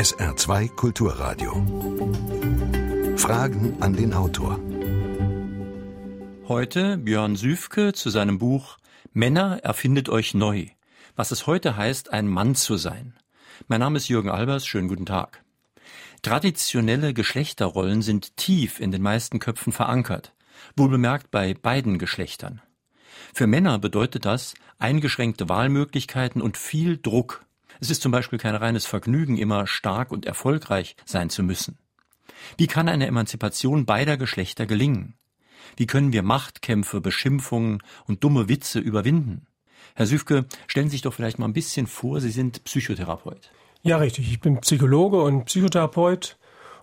SR2 Kulturradio. Fragen an den Autor. Heute Björn Süfke zu seinem Buch Männer erfindet euch neu. Was es heute heißt, ein Mann zu sein. Mein Name ist Jürgen Albers. Schönen guten Tag. Traditionelle Geschlechterrollen sind tief in den meisten Köpfen verankert. Wohlbemerkt bei beiden Geschlechtern. Für Männer bedeutet das eingeschränkte Wahlmöglichkeiten und viel Druck. Es ist zum Beispiel kein reines Vergnügen, immer stark und erfolgreich sein zu müssen. Wie kann eine Emanzipation beider Geschlechter gelingen? Wie können wir Machtkämpfe, Beschimpfungen und dumme Witze überwinden? Herr Süfke, stellen Sie sich doch vielleicht mal ein bisschen vor, Sie sind Psychotherapeut. Ja, richtig. Ich bin Psychologe und Psychotherapeut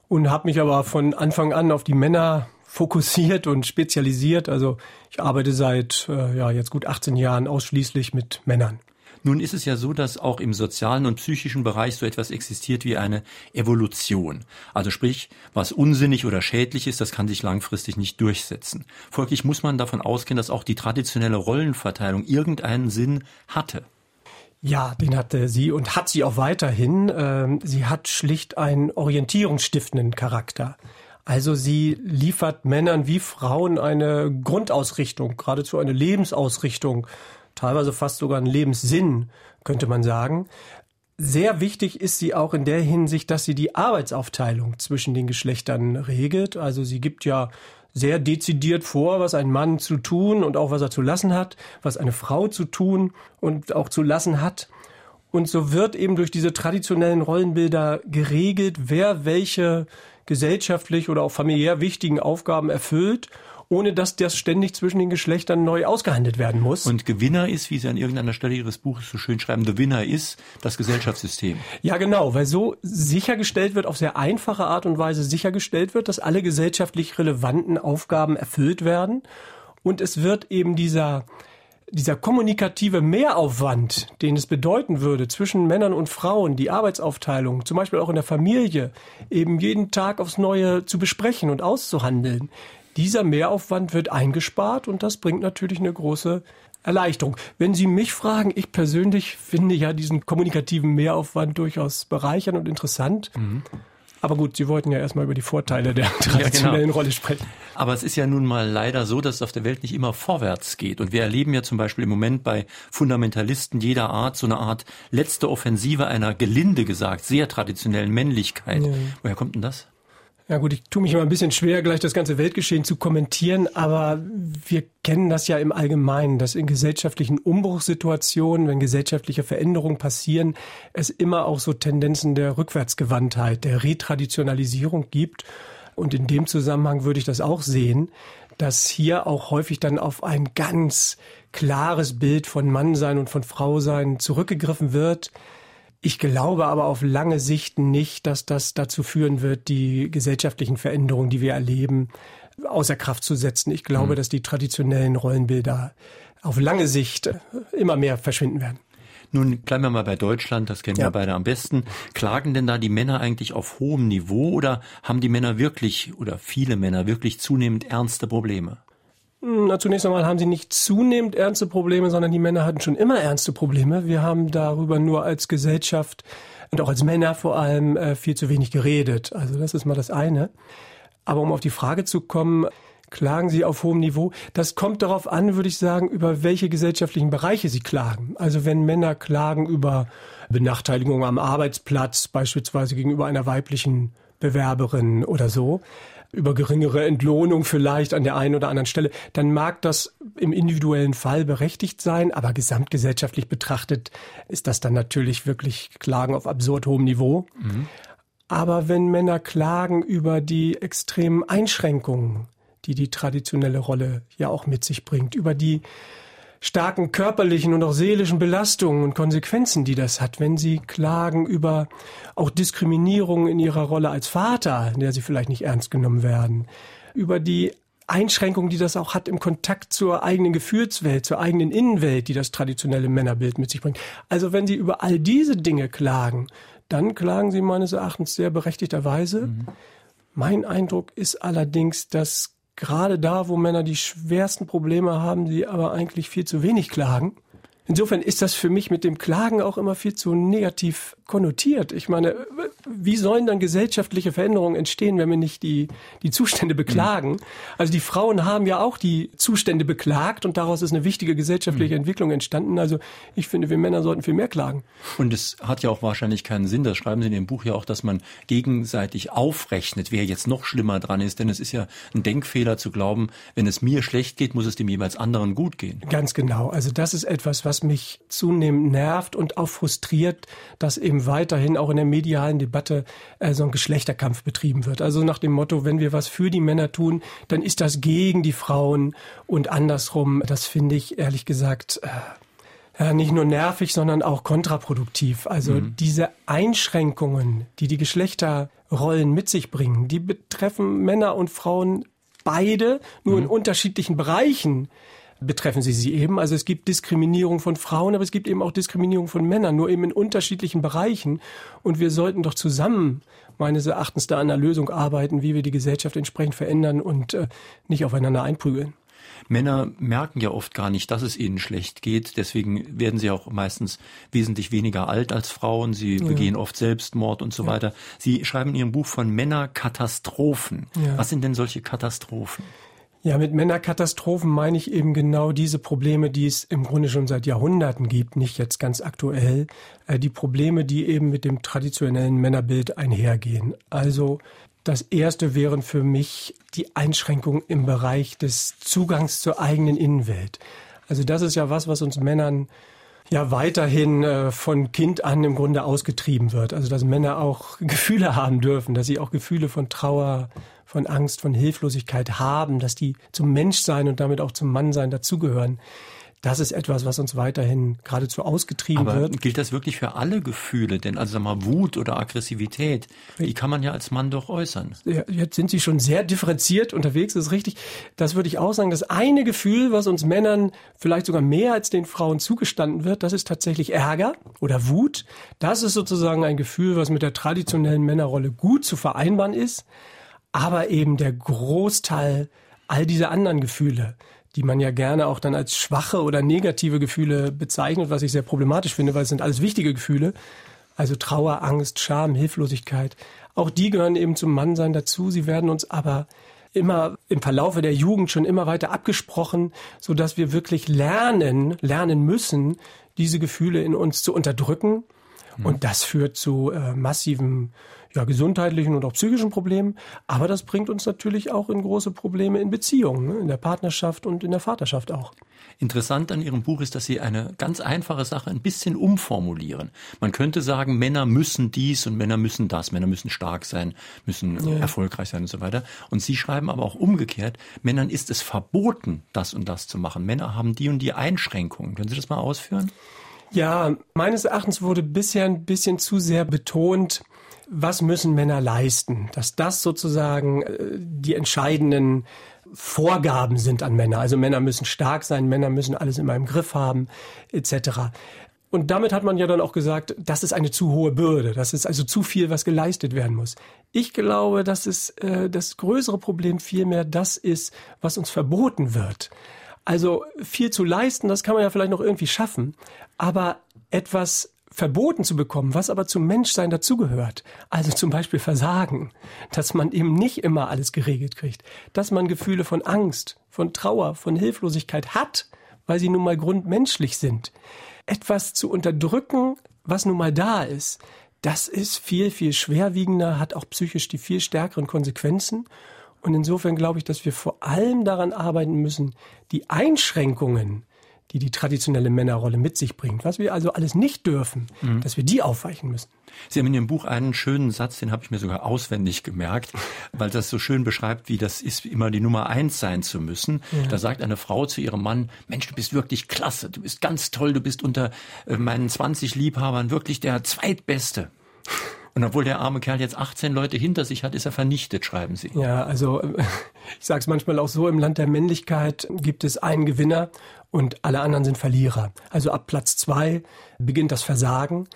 und habe mich aber von Anfang an auf die Männer fokussiert und spezialisiert. Also ich arbeite seit äh, ja, jetzt gut 18 Jahren ausschließlich mit Männern. Nun ist es ja so, dass auch im sozialen und psychischen Bereich so etwas existiert wie eine Evolution. Also sprich, was unsinnig oder schädlich ist, das kann sich langfristig nicht durchsetzen. Folglich muss man davon ausgehen, dass auch die traditionelle Rollenverteilung irgendeinen Sinn hatte. Ja, den hatte sie und hat sie auch weiterhin. Ähm, sie hat schlicht einen orientierungsstiftenden Charakter. Also sie liefert Männern wie Frauen eine Grundausrichtung, geradezu eine Lebensausrichtung, teilweise fast sogar einen Lebenssinn, könnte man sagen. Sehr wichtig ist sie auch in der Hinsicht, dass sie die Arbeitsaufteilung zwischen den Geschlechtern regelt. Also sie gibt ja sehr dezidiert vor, was ein Mann zu tun und auch was er zu lassen hat, was eine Frau zu tun und auch zu lassen hat. Und so wird eben durch diese traditionellen Rollenbilder geregelt, wer welche gesellschaftlich oder auch familiär wichtigen Aufgaben erfüllt ohne dass das ständig zwischen den Geschlechtern neu ausgehandelt werden muss. Und Gewinner ist, wie Sie an irgendeiner Stelle Ihres Buches so schön schreiben, the winner ist das Gesellschaftssystem. Ja, genau, weil so sichergestellt wird, auf sehr einfache Art und Weise sichergestellt wird, dass alle gesellschaftlich relevanten Aufgaben erfüllt werden. Und es wird eben dieser dieser kommunikative Mehraufwand, den es bedeuten würde zwischen Männern und Frauen, die Arbeitsaufteilung, zum Beispiel auch in der Familie, eben jeden Tag aufs Neue zu besprechen und auszuhandeln, dieser Mehraufwand wird eingespart und das bringt natürlich eine große Erleichterung. Wenn Sie mich fragen, ich persönlich finde ja diesen kommunikativen Mehraufwand durchaus bereichernd und interessant. Mhm. Aber gut, Sie wollten ja erstmal über die Vorteile der traditionellen ja, genau. Rolle sprechen. Aber es ist ja nun mal leider so, dass es auf der Welt nicht immer vorwärts geht. Und wir erleben ja zum Beispiel im Moment bei Fundamentalisten jeder Art so eine Art letzte Offensive einer gelinde gesagt sehr traditionellen Männlichkeit. Ja. Woher kommt denn das? Ja gut, ich tue mich immer ein bisschen schwer, gleich das ganze Weltgeschehen zu kommentieren, aber wir kennen das ja im Allgemeinen, dass in gesellschaftlichen Umbruchssituationen, wenn gesellschaftliche Veränderungen passieren, es immer auch so Tendenzen der Rückwärtsgewandtheit, der Retraditionalisierung gibt. Und in dem Zusammenhang würde ich das auch sehen, dass hier auch häufig dann auf ein ganz klares Bild von Mannsein und von Frausein zurückgegriffen wird ich glaube aber auf lange Sicht nicht, dass das dazu führen wird, die gesellschaftlichen Veränderungen, die wir erleben, außer Kraft zu setzen. Ich glaube, mhm. dass die traditionellen Rollenbilder auf lange Sicht immer mehr verschwinden werden. Nun bleiben wir mal bei Deutschland, das kennen ja. wir beide am besten. Klagen denn da die Männer eigentlich auf hohem Niveau oder haben die Männer wirklich oder viele Männer wirklich zunehmend ernste Probleme? Na, zunächst einmal haben sie nicht zunehmend ernste Probleme, sondern die Männer hatten schon immer ernste Probleme. Wir haben darüber nur als Gesellschaft und auch als Männer vor allem äh, viel zu wenig geredet. Also das ist mal das eine. Aber um auf die Frage zu kommen, klagen sie auf hohem Niveau? Das kommt darauf an, würde ich sagen, über welche gesellschaftlichen Bereiche sie klagen. Also wenn Männer klagen über Benachteiligung am Arbeitsplatz, beispielsweise gegenüber einer weiblichen Bewerberin oder so, über geringere Entlohnung vielleicht an der einen oder anderen Stelle, dann mag das im individuellen Fall berechtigt sein, aber gesamtgesellschaftlich betrachtet ist das dann natürlich wirklich Klagen auf absurd hohem Niveau. Mhm. Aber wenn Männer klagen über die extremen Einschränkungen, die die traditionelle Rolle ja auch mit sich bringt, über die starken körperlichen und auch seelischen Belastungen und Konsequenzen, die das hat, wenn sie klagen über auch Diskriminierung in ihrer Rolle als Vater, in der sie vielleicht nicht ernst genommen werden, über die Einschränkungen, die das auch hat im Kontakt zur eigenen Gefühlswelt, zur eigenen Innenwelt, die das traditionelle Männerbild mit sich bringt. Also wenn Sie über all diese Dinge klagen, dann klagen Sie meines Erachtens sehr berechtigterweise. Mhm. Mein Eindruck ist allerdings, dass gerade da, wo Männer die schwersten Probleme haben, sie aber eigentlich viel zu wenig klagen. Insofern ist das für mich mit dem Klagen auch immer viel zu negativ konnotiert. Ich meine, wie sollen dann gesellschaftliche Veränderungen entstehen, wenn wir nicht die, die Zustände beklagen? Mhm. Also die Frauen haben ja auch die Zustände beklagt und daraus ist eine wichtige gesellschaftliche mhm. Entwicklung entstanden. Also ich finde, wir Männer sollten viel mehr klagen. Und es hat ja auch wahrscheinlich keinen Sinn, das schreiben Sie in Ihrem Buch ja auch, dass man gegenseitig aufrechnet, wer jetzt noch schlimmer dran ist. Denn es ist ja ein Denkfehler zu glauben, wenn es mir schlecht geht, muss es dem jeweils anderen gut gehen. Ganz genau. Also das ist etwas, was mich zunehmend nervt und auch frustriert, dass eben weiterhin auch in der medialen Debatte äh, so ein Geschlechterkampf betrieben wird. Also nach dem Motto, wenn wir was für die Männer tun, dann ist das gegen die Frauen und andersrum. Das finde ich ehrlich gesagt äh, ja, nicht nur nervig, sondern auch kontraproduktiv. Also mhm. diese Einschränkungen, die die Geschlechterrollen mit sich bringen, die betreffen Männer und Frauen beide, nur mhm. in unterschiedlichen Bereichen betreffen sie sie eben. Also es gibt Diskriminierung von Frauen, aber es gibt eben auch Diskriminierung von Männern, nur eben in unterschiedlichen Bereichen. Und wir sollten doch zusammen meines Erachtens da an einer Lösung arbeiten, wie wir die Gesellschaft entsprechend verändern und äh, nicht aufeinander einprügeln. Männer merken ja oft gar nicht, dass es ihnen schlecht geht. Deswegen werden sie auch meistens wesentlich weniger alt als Frauen. Sie ja. begehen oft Selbstmord und so ja. weiter. Sie schreiben in Ihrem Buch von Männerkatastrophen. Ja. Was sind denn solche Katastrophen? Ja, mit Männerkatastrophen meine ich eben genau diese Probleme, die es im Grunde schon seit Jahrhunderten gibt, nicht jetzt ganz aktuell. Äh, die Probleme, die eben mit dem traditionellen Männerbild einhergehen. Also das erste wären für mich die Einschränkungen im Bereich des Zugangs zur eigenen Innenwelt. Also das ist ja was, was uns Männern ja weiterhin äh, von Kind an im Grunde ausgetrieben wird. Also dass Männer auch Gefühle haben dürfen, dass sie auch Gefühle von Trauer, von Angst, von Hilflosigkeit haben, dass die zum Menschsein und damit auch zum Mannsein dazugehören. Das ist etwas, was uns weiterhin geradezu ausgetrieben Aber wird. Gilt das wirklich für alle Gefühle? Denn also sag mal, Wut oder Aggressivität, die kann man ja als Mann doch äußern. Ja, jetzt sind Sie schon sehr differenziert unterwegs, das ist richtig. Das würde ich auch sagen. Das eine Gefühl, was uns Männern vielleicht sogar mehr als den Frauen zugestanden wird, das ist tatsächlich Ärger oder Wut. Das ist sozusagen ein Gefühl, was mit der traditionellen Männerrolle gut zu vereinbaren ist aber eben der Großteil all dieser anderen Gefühle, die man ja gerne auch dann als schwache oder negative Gefühle bezeichnet, was ich sehr problematisch finde, weil es sind alles wichtige Gefühle. Also Trauer, Angst, Scham, Hilflosigkeit. Auch die gehören eben zum Mannsein dazu. Sie werden uns aber immer im Verlaufe der Jugend schon immer weiter abgesprochen, so dass wir wirklich lernen, lernen müssen, diese Gefühle in uns zu unterdrücken. Mhm. Und das führt zu äh, massiven ja, gesundheitlichen und auch psychischen Problemen. Aber das bringt uns natürlich auch in große Probleme in Beziehungen, ne? in der Partnerschaft und in der Vaterschaft auch. Interessant an Ihrem Buch ist, dass Sie eine ganz einfache Sache ein bisschen umformulieren. Man könnte sagen, Männer müssen dies und Männer müssen das. Männer müssen stark sein, müssen ja. erfolgreich sein und so weiter. Und Sie schreiben aber auch umgekehrt, Männern ist es verboten, das und das zu machen. Männer haben die und die Einschränkungen. Können Sie das mal ausführen? Ja, meines Erachtens wurde bisher ein bisschen zu sehr betont, was müssen Männer leisten, dass das sozusagen äh, die entscheidenden Vorgaben sind an Männer. Also Männer müssen stark sein, Männer müssen alles immer im Griff haben, etc. Und damit hat man ja dann auch gesagt, das ist eine zu hohe Bürde, das ist also zu viel, was geleistet werden muss. Ich glaube, dass es äh, das größere Problem vielmehr das ist, was uns verboten wird. Also viel zu leisten, das kann man ja vielleicht noch irgendwie schaffen, aber etwas verboten zu bekommen, was aber zum Menschsein dazugehört. Also zum Beispiel Versagen, dass man eben nicht immer alles geregelt kriegt, dass man Gefühle von Angst, von Trauer, von Hilflosigkeit hat, weil sie nun mal grundmenschlich sind. Etwas zu unterdrücken, was nun mal da ist, das ist viel, viel schwerwiegender, hat auch psychisch die viel stärkeren Konsequenzen. Und insofern glaube ich, dass wir vor allem daran arbeiten müssen, die Einschränkungen, die die traditionelle Männerrolle mit sich bringt, was wir also alles nicht dürfen, mhm. dass wir die aufweichen müssen. Sie haben in Ihrem Buch einen schönen Satz, den habe ich mir sogar auswendig gemerkt, weil das so schön beschreibt, wie das ist, immer die Nummer eins sein zu müssen. Ja. Da sagt eine Frau zu ihrem Mann, Mensch, du bist wirklich klasse, du bist ganz toll, du bist unter äh, meinen 20 Liebhabern wirklich der Zweitbeste. Und obwohl der arme Kerl jetzt 18 Leute hinter sich hat, ist er vernichtet, schreiben Sie. Ja, also ich sage es manchmal auch so, im Land der Männlichkeit gibt es einen Gewinner und alle anderen sind Verlierer. Also ab Platz zwei beginnt das Versagen.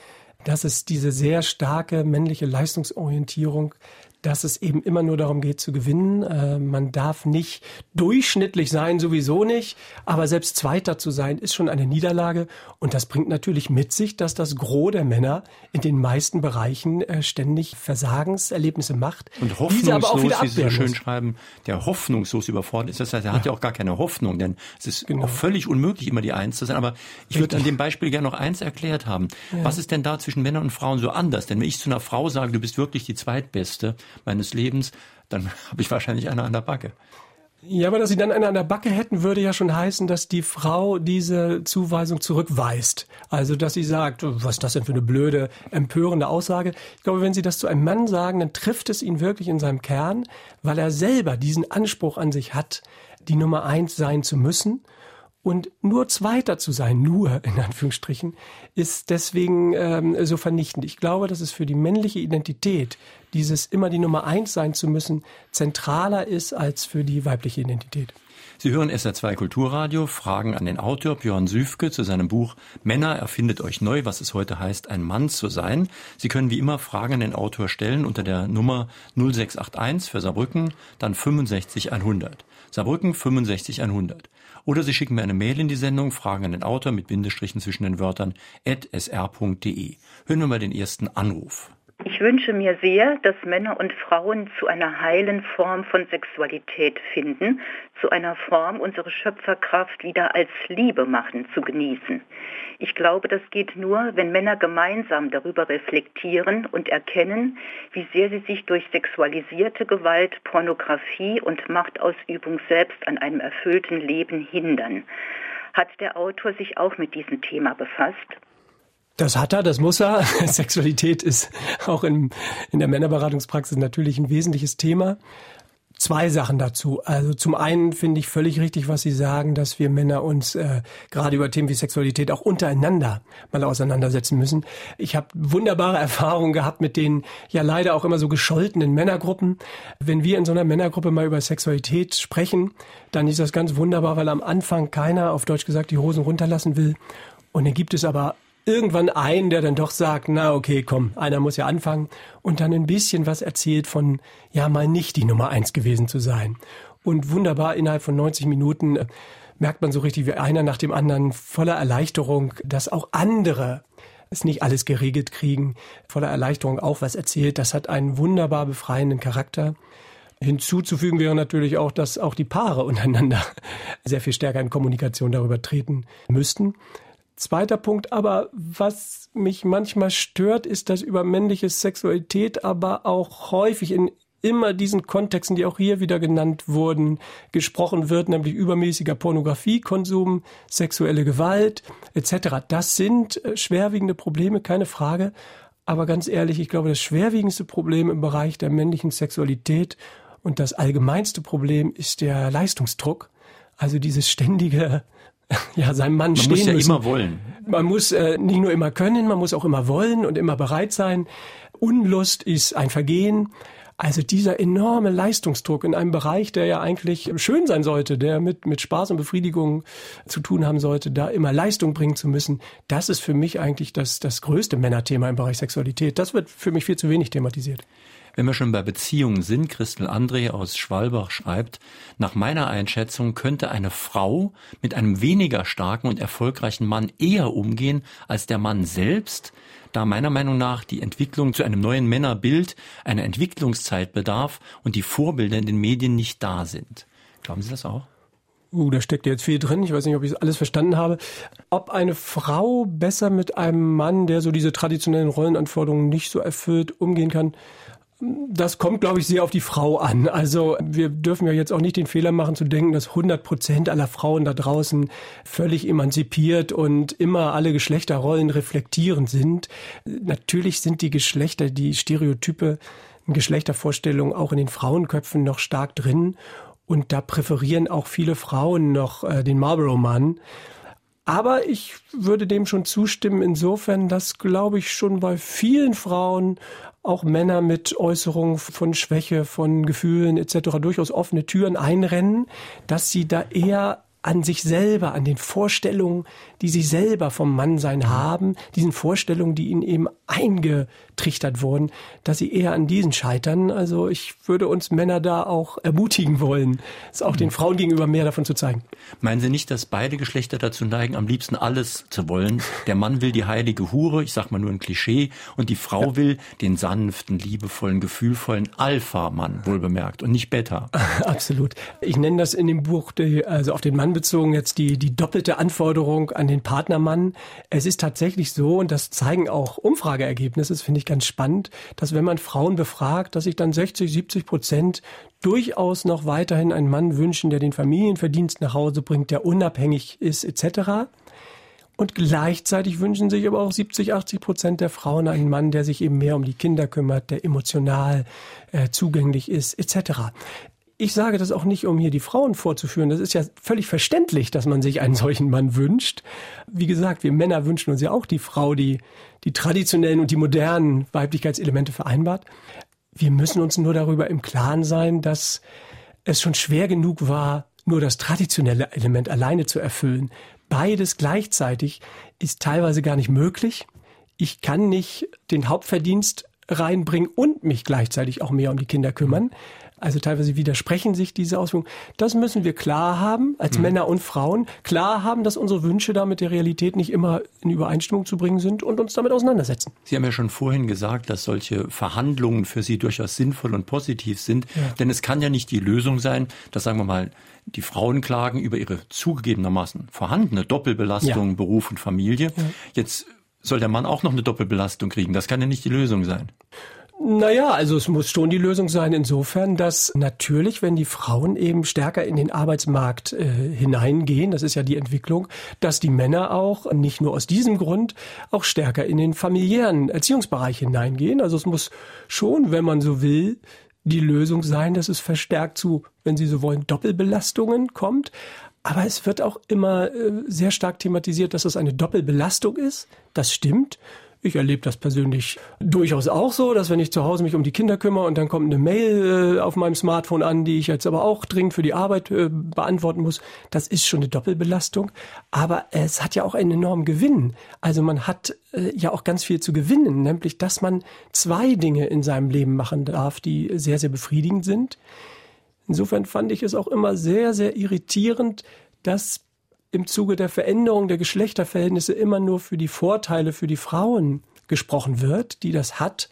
Das ist diese sehr starke männliche Leistungsorientierung. Dass es eben immer nur darum geht zu gewinnen. Äh, man darf nicht durchschnittlich sein, sowieso nicht, aber selbst Zweiter zu sein, ist schon eine Niederlage. Und das bringt natürlich mit sich, dass das Gros der Männer in den meisten Bereichen äh, ständig Versagenserlebnisse macht. Und hoffnungslos, wie Sie so schön schreiben, der hoffnungslos überfordert ist. Das heißt, er hat ja, ja auch gar keine Hoffnung, denn es ist genau. auch völlig unmöglich, immer die Eins zu sein. Aber ich würde an dem Beispiel gerne noch eins erklärt haben. Ja. Was ist denn da zwischen Männern und Frauen so anders? Denn wenn ich zu einer Frau sage, du bist wirklich die Zweitbeste meines Lebens, dann habe ich wahrscheinlich eine an der Backe. Ja, aber dass sie dann eine an der Backe hätten, würde ja schon heißen, dass die Frau diese Zuweisung zurückweist. Also, dass sie sagt, was ist das denn für eine blöde, empörende Aussage. Ich glaube, wenn sie das zu einem Mann sagen, dann trifft es ihn wirklich in seinem Kern, weil er selber diesen Anspruch an sich hat, die Nummer eins sein zu müssen und nur Zweiter zu sein, nur in Anführungsstrichen, ist deswegen ähm, so vernichtend. Ich glaube, dass es für die männliche Identität, dieses immer die Nummer eins sein zu müssen, zentraler ist als für die weibliche Identität. Sie hören SR2 Kulturradio, Fragen an den Autor Björn Süfke zu seinem Buch Männer erfindet euch neu, was es heute heißt, ein Mann zu sein. Sie können wie immer Fragen an den Autor stellen unter der Nummer 0681 für Saarbrücken, dann 65100. Saarbrücken 65100. Oder Sie schicken mir eine Mail in die Sendung, Fragen an den Autor mit Bindestrichen zwischen den Wörtern at sr.de. Hören wir mal den ersten Anruf. Ich wünsche mir sehr, dass Männer und Frauen zu einer heilen Form von Sexualität finden, zu einer Form, unsere Schöpferkraft wieder als Liebe machen zu genießen. Ich glaube, das geht nur, wenn Männer gemeinsam darüber reflektieren und erkennen, wie sehr sie sich durch sexualisierte Gewalt, Pornografie und Machtausübung selbst an einem erfüllten Leben hindern. Hat der Autor sich auch mit diesem Thema befasst? Das hat er, das muss er. Sexualität ist auch in, in der Männerberatungspraxis natürlich ein wesentliches Thema. Zwei Sachen dazu. Also zum einen finde ich völlig richtig, was Sie sagen, dass wir Männer uns äh, gerade über Themen wie Sexualität auch untereinander mal auseinandersetzen müssen. Ich habe wunderbare Erfahrungen gehabt mit den ja leider auch immer so gescholtenen Männergruppen. Wenn wir in so einer Männergruppe mal über Sexualität sprechen, dann ist das ganz wunderbar, weil am Anfang keiner, auf Deutsch gesagt, die Hosen runterlassen will. Und dann gibt es aber irgendwann einen, der dann doch sagt, na okay, komm, einer muss ja anfangen und dann ein bisschen was erzählt von, ja, mal nicht die Nummer eins gewesen zu sein. Und wunderbar innerhalb von 90 Minuten äh, merkt man so richtig wie einer nach dem anderen voller Erleichterung, dass auch andere es nicht alles geregelt kriegen, voller Erleichterung auch was erzählt. Das hat einen wunderbar befreienden Charakter. Hinzuzufügen wäre natürlich auch, dass auch die Paare untereinander sehr viel stärker in Kommunikation darüber treten müssten. Zweiter Punkt aber, was mich manchmal stört, ist, dass über männliche Sexualität aber auch häufig in immer diesen Kontexten, die auch hier wieder genannt wurden, gesprochen wird, nämlich übermäßiger Pornografiekonsum, sexuelle Gewalt etc. Das sind äh, schwerwiegende Probleme, keine Frage. Aber ganz ehrlich, ich glaube, das schwerwiegendste Problem im Bereich der männlichen Sexualität und das allgemeinste Problem ist der Leistungsdruck. Also dieses ständige ja, seinem Mann man stehen muss ja müssen. immer wollen. Man muss äh, nicht nur immer können, man muss auch immer wollen und immer bereit sein. Unlust ist ein Vergehen. Also dieser enorme Leistungsdruck in einem Bereich, der ja eigentlich schön sein sollte, der mit, mit Spaß und Befriedigung zu tun haben sollte, da immer Leistung bringen zu müssen, das ist für mich eigentlich das, das größte Männerthema im Bereich Sexualität. Das wird für mich viel zu wenig thematisiert. Wenn wir schon bei Beziehungen sind, Christel André aus Schwalbach schreibt, nach meiner Einschätzung könnte eine Frau mit einem weniger starken und erfolgreichen Mann eher umgehen als der Mann selbst, da meiner Meinung nach die Entwicklung zu einem neuen Männerbild einer Entwicklungszeit bedarf und die Vorbilder in den Medien nicht da sind. Glauben Sie das auch? Uh, da steckt jetzt viel drin. Ich weiß nicht, ob ich alles verstanden habe. Ob eine Frau besser mit einem Mann, der so diese traditionellen Rollenanforderungen nicht so erfüllt, umgehen kann, das kommt, glaube ich, sehr auf die Frau an. Also wir dürfen ja jetzt auch nicht den Fehler machen zu denken, dass 100 Prozent aller Frauen da draußen völlig emanzipiert und immer alle Geschlechterrollen reflektierend sind. Natürlich sind die Geschlechter, die Stereotype, Geschlechtervorstellungen auch in den Frauenköpfen noch stark drin. Und da präferieren auch viele Frauen noch äh, den Marlboro-Mann. Aber ich würde dem schon zustimmen, insofern, dass, glaube ich, schon bei vielen Frauen auch Männer mit Äußerungen von Schwäche, von Gefühlen etc. durchaus offene Türen einrennen, dass sie da eher an sich selber, an den Vorstellungen, die sie selber vom Mannsein haben, diesen Vorstellungen, die ihnen eben eingetrichtert wurden, dass sie eher an diesen scheitern. Also ich würde uns Männer da auch ermutigen wollen, es auch den mhm. Frauen gegenüber mehr davon zu zeigen. Meinen Sie nicht, dass beide Geschlechter dazu neigen, am liebsten alles zu wollen? Der Mann will die heilige Hure, ich sag mal nur ein Klischee, und die Frau ja. will den sanften, liebevollen, gefühlvollen Alpha-Mann, wohlbemerkt, und nicht Beta. Absolut. Ich nenne das in dem Buch, also auf den Mann bezogen, jetzt die, die doppelte Anforderung an den Partnermann. Es ist tatsächlich so, und das zeigen auch Umfrageergebnisse, das finde ich ganz spannend, dass wenn man Frauen befragt, dass sich dann 60, 70 Prozent durchaus noch weiterhin einen Mann wünschen, der den Familienverdienst nach Hause bringt, der unabhängig ist, etc. Und gleichzeitig wünschen sich aber auch 70, 80 Prozent der Frauen einen Mann, der sich eben mehr um die Kinder kümmert, der emotional äh, zugänglich ist, etc. Ich sage das auch nicht, um hier die Frauen vorzuführen. Das ist ja völlig verständlich, dass man sich einen solchen Mann wünscht. Wie gesagt, wir Männer wünschen uns ja auch die Frau, die die traditionellen und die modernen Weiblichkeitselemente vereinbart. Wir müssen uns nur darüber im Klaren sein, dass es schon schwer genug war, nur das traditionelle Element alleine zu erfüllen. Beides gleichzeitig ist teilweise gar nicht möglich. Ich kann nicht den Hauptverdienst reinbringen und mich gleichzeitig auch mehr um die Kinder kümmern. Also teilweise widersprechen sich diese Auswirkungen. Das müssen wir klar haben, als mhm. Männer und Frauen, klar haben, dass unsere Wünsche da mit der Realität nicht immer in Übereinstimmung zu bringen sind und uns damit auseinandersetzen. Sie haben ja schon vorhin gesagt, dass solche Verhandlungen für Sie durchaus sinnvoll und positiv sind. Ja. Denn es kann ja nicht die Lösung sein, dass sagen wir mal, die Frauen klagen über ihre zugegebenermaßen vorhandene Doppelbelastung ja. Beruf und Familie. Ja. Jetzt soll der Mann auch noch eine Doppelbelastung kriegen. Das kann ja nicht die Lösung sein. Naja, also es muss schon die Lösung sein insofern, dass natürlich, wenn die Frauen eben stärker in den Arbeitsmarkt äh, hineingehen, das ist ja die Entwicklung, dass die Männer auch nicht nur aus diesem Grund auch stärker in den familiären Erziehungsbereich hineingehen. Also es muss schon, wenn man so will, die Lösung sein, dass es verstärkt zu, wenn Sie so wollen, Doppelbelastungen kommt. Aber es wird auch immer äh, sehr stark thematisiert, dass es eine Doppelbelastung ist. Das stimmt. Ich erlebe das persönlich durchaus auch so, dass wenn ich zu Hause mich um die Kinder kümmere und dann kommt eine Mail äh, auf meinem Smartphone an, die ich jetzt aber auch dringend für die Arbeit äh, beantworten muss, das ist schon eine Doppelbelastung. Aber es hat ja auch einen enormen Gewinn. Also man hat äh, ja auch ganz viel zu gewinnen, nämlich dass man zwei Dinge in seinem Leben machen darf, die sehr, sehr befriedigend sind. Insofern fand ich es auch immer sehr, sehr irritierend, dass im Zuge der Veränderung der Geschlechterverhältnisse immer nur für die Vorteile für die Frauen gesprochen wird, die das hat,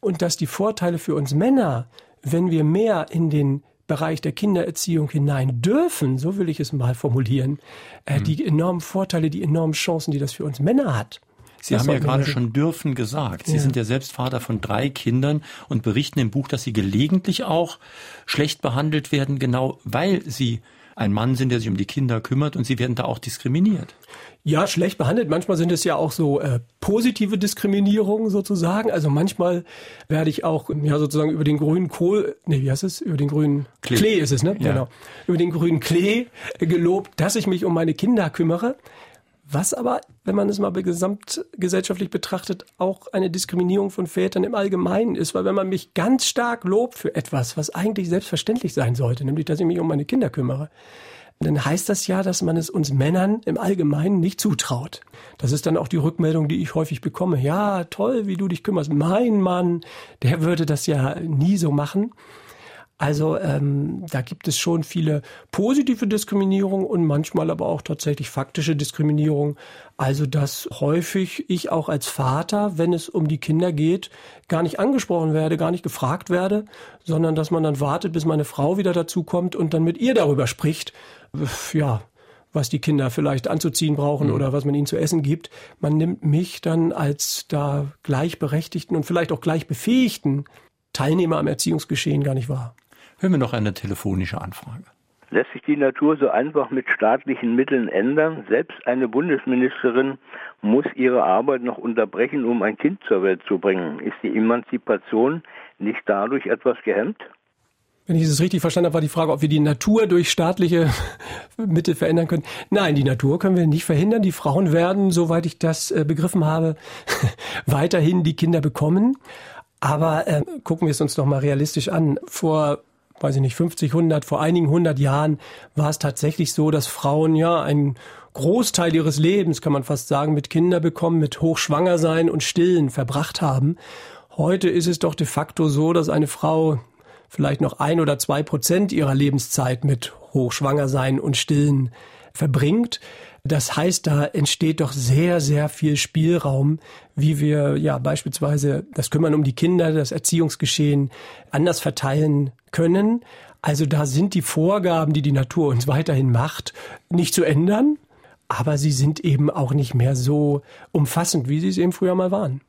und dass die Vorteile für uns Männer, wenn wir mehr in den Bereich der Kindererziehung hinein dürfen, so will ich es mal formulieren, äh, mhm. die enormen Vorteile, die enormen Chancen, die das für uns Männer hat. Sie das haben ja gerade schon dürfen gesagt. Sie ja. sind ja selbst Vater von drei Kindern und berichten im Buch, dass Sie gelegentlich auch schlecht behandelt werden, genau weil Sie ein Mann sind, der sich um die Kinder kümmert und sie werden da auch diskriminiert. Ja, schlecht behandelt. Manchmal sind es ja auch so äh, positive Diskriminierungen sozusagen. Also manchmal werde ich auch ja sozusagen über den grünen Kohl, nee, wie heißt es? Über den grünen Klee, Klee ist es, ne? Ja. Genau. Über den grünen Klee gelobt, dass ich mich um meine Kinder kümmere. Was aber, wenn man es mal gesamtgesellschaftlich betrachtet, auch eine Diskriminierung von Vätern im Allgemeinen ist. Weil wenn man mich ganz stark lobt für etwas, was eigentlich selbstverständlich sein sollte, nämlich dass ich mich um meine Kinder kümmere, dann heißt das ja, dass man es uns Männern im Allgemeinen nicht zutraut. Das ist dann auch die Rückmeldung, die ich häufig bekomme. Ja, toll, wie du dich kümmerst. Mein Mann, der würde das ja nie so machen. Also ähm, da gibt es schon viele positive Diskriminierung und manchmal aber auch tatsächlich faktische Diskriminierung. Also dass häufig ich auch als Vater, wenn es um die Kinder geht, gar nicht angesprochen werde, gar nicht gefragt werde, sondern dass man dann wartet, bis meine Frau wieder dazu kommt und dann mit ihr darüber spricht. Ja, was die Kinder vielleicht anzuziehen brauchen mhm. oder was man ihnen zu essen gibt. Man nimmt mich dann als da gleichberechtigten und vielleicht auch gleichbefähigten Teilnehmer am Erziehungsgeschehen gar nicht wahr. Hören wir noch eine telefonische Anfrage. Lässt sich die Natur so einfach mit staatlichen Mitteln ändern? Selbst eine Bundesministerin muss ihre Arbeit noch unterbrechen, um ein Kind zur Welt zu bringen. Ist die Emanzipation nicht dadurch etwas gehemmt? Wenn ich es richtig verstanden habe, war die Frage, ob wir die Natur durch staatliche Mittel verändern können. Nein, die Natur können wir nicht verhindern. Die Frauen werden, soweit ich das äh, begriffen habe, weiterhin die Kinder bekommen. Aber äh, gucken wir es uns noch mal realistisch an. Vor weiß ich nicht, 50, 100, vor einigen hundert Jahren war es tatsächlich so, dass Frauen ja einen Großteil ihres Lebens, kann man fast sagen, mit Kinder bekommen, mit hochschwanger sein und stillen verbracht haben. Heute ist es doch de facto so, dass eine Frau vielleicht noch ein oder zwei Prozent ihrer Lebenszeit mit hochschwanger sein und stillen verbringt. Das heißt, da entsteht doch sehr, sehr viel Spielraum, wie wir ja beispielsweise das Kümmern um die Kinder, das Erziehungsgeschehen anders verteilen können. Also da sind die Vorgaben, die die Natur uns weiterhin macht, nicht zu ändern, aber sie sind eben auch nicht mehr so umfassend, wie sie es eben früher mal waren.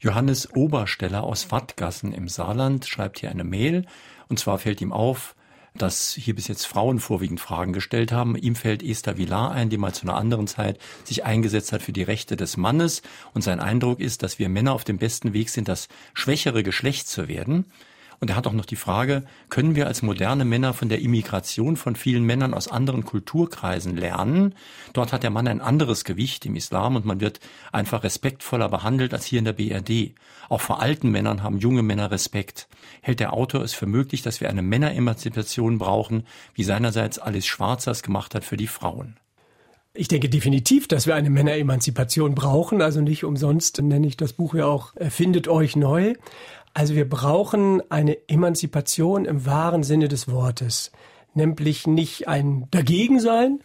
Johannes Obersteller aus Wattgassen im Saarland schreibt hier eine Mail, und zwar fällt ihm auf, dass hier bis jetzt Frauen vorwiegend Fragen gestellt haben. Ihm fällt Esther Villar ein, die mal zu einer anderen Zeit sich eingesetzt hat für die Rechte des Mannes. Und sein Eindruck ist, dass wir Männer auf dem besten Weg sind, das schwächere Geschlecht zu werden. Und er hat auch noch die Frage, können wir als moderne Männer von der Immigration von vielen Männern aus anderen Kulturkreisen lernen? Dort hat der Mann ein anderes Gewicht im Islam und man wird einfach respektvoller behandelt als hier in der BRD. Auch vor alten Männern haben junge Männer Respekt. Hält der Autor es für möglich, dass wir eine Männeremanzipation brauchen, wie seinerseits Alice Schwarzers gemacht hat für die Frauen? Ich denke definitiv, dass wir eine Männeremanzipation brauchen. Also nicht umsonst nenne ich das Buch ja auch Erfindet euch neu. Also wir brauchen eine Emanzipation im wahren Sinne des Wortes, nämlich nicht ein Dagegensein,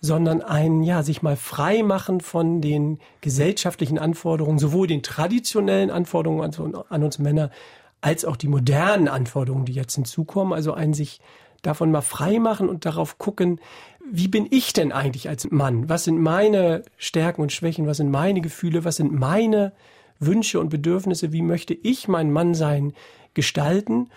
sondern ein, ja, sich mal frei machen von den gesellschaftlichen Anforderungen, sowohl den traditionellen Anforderungen an uns Männer, als auch die modernen Anforderungen, die jetzt hinzukommen. Also ein sich davon mal frei machen und darauf gucken, wie bin ich denn eigentlich als Mann? Was sind meine Stärken und Schwächen? Was sind meine Gefühle? Was sind meine Wünsche und Bedürfnisse, wie möchte ich mein Mannsein gestalten.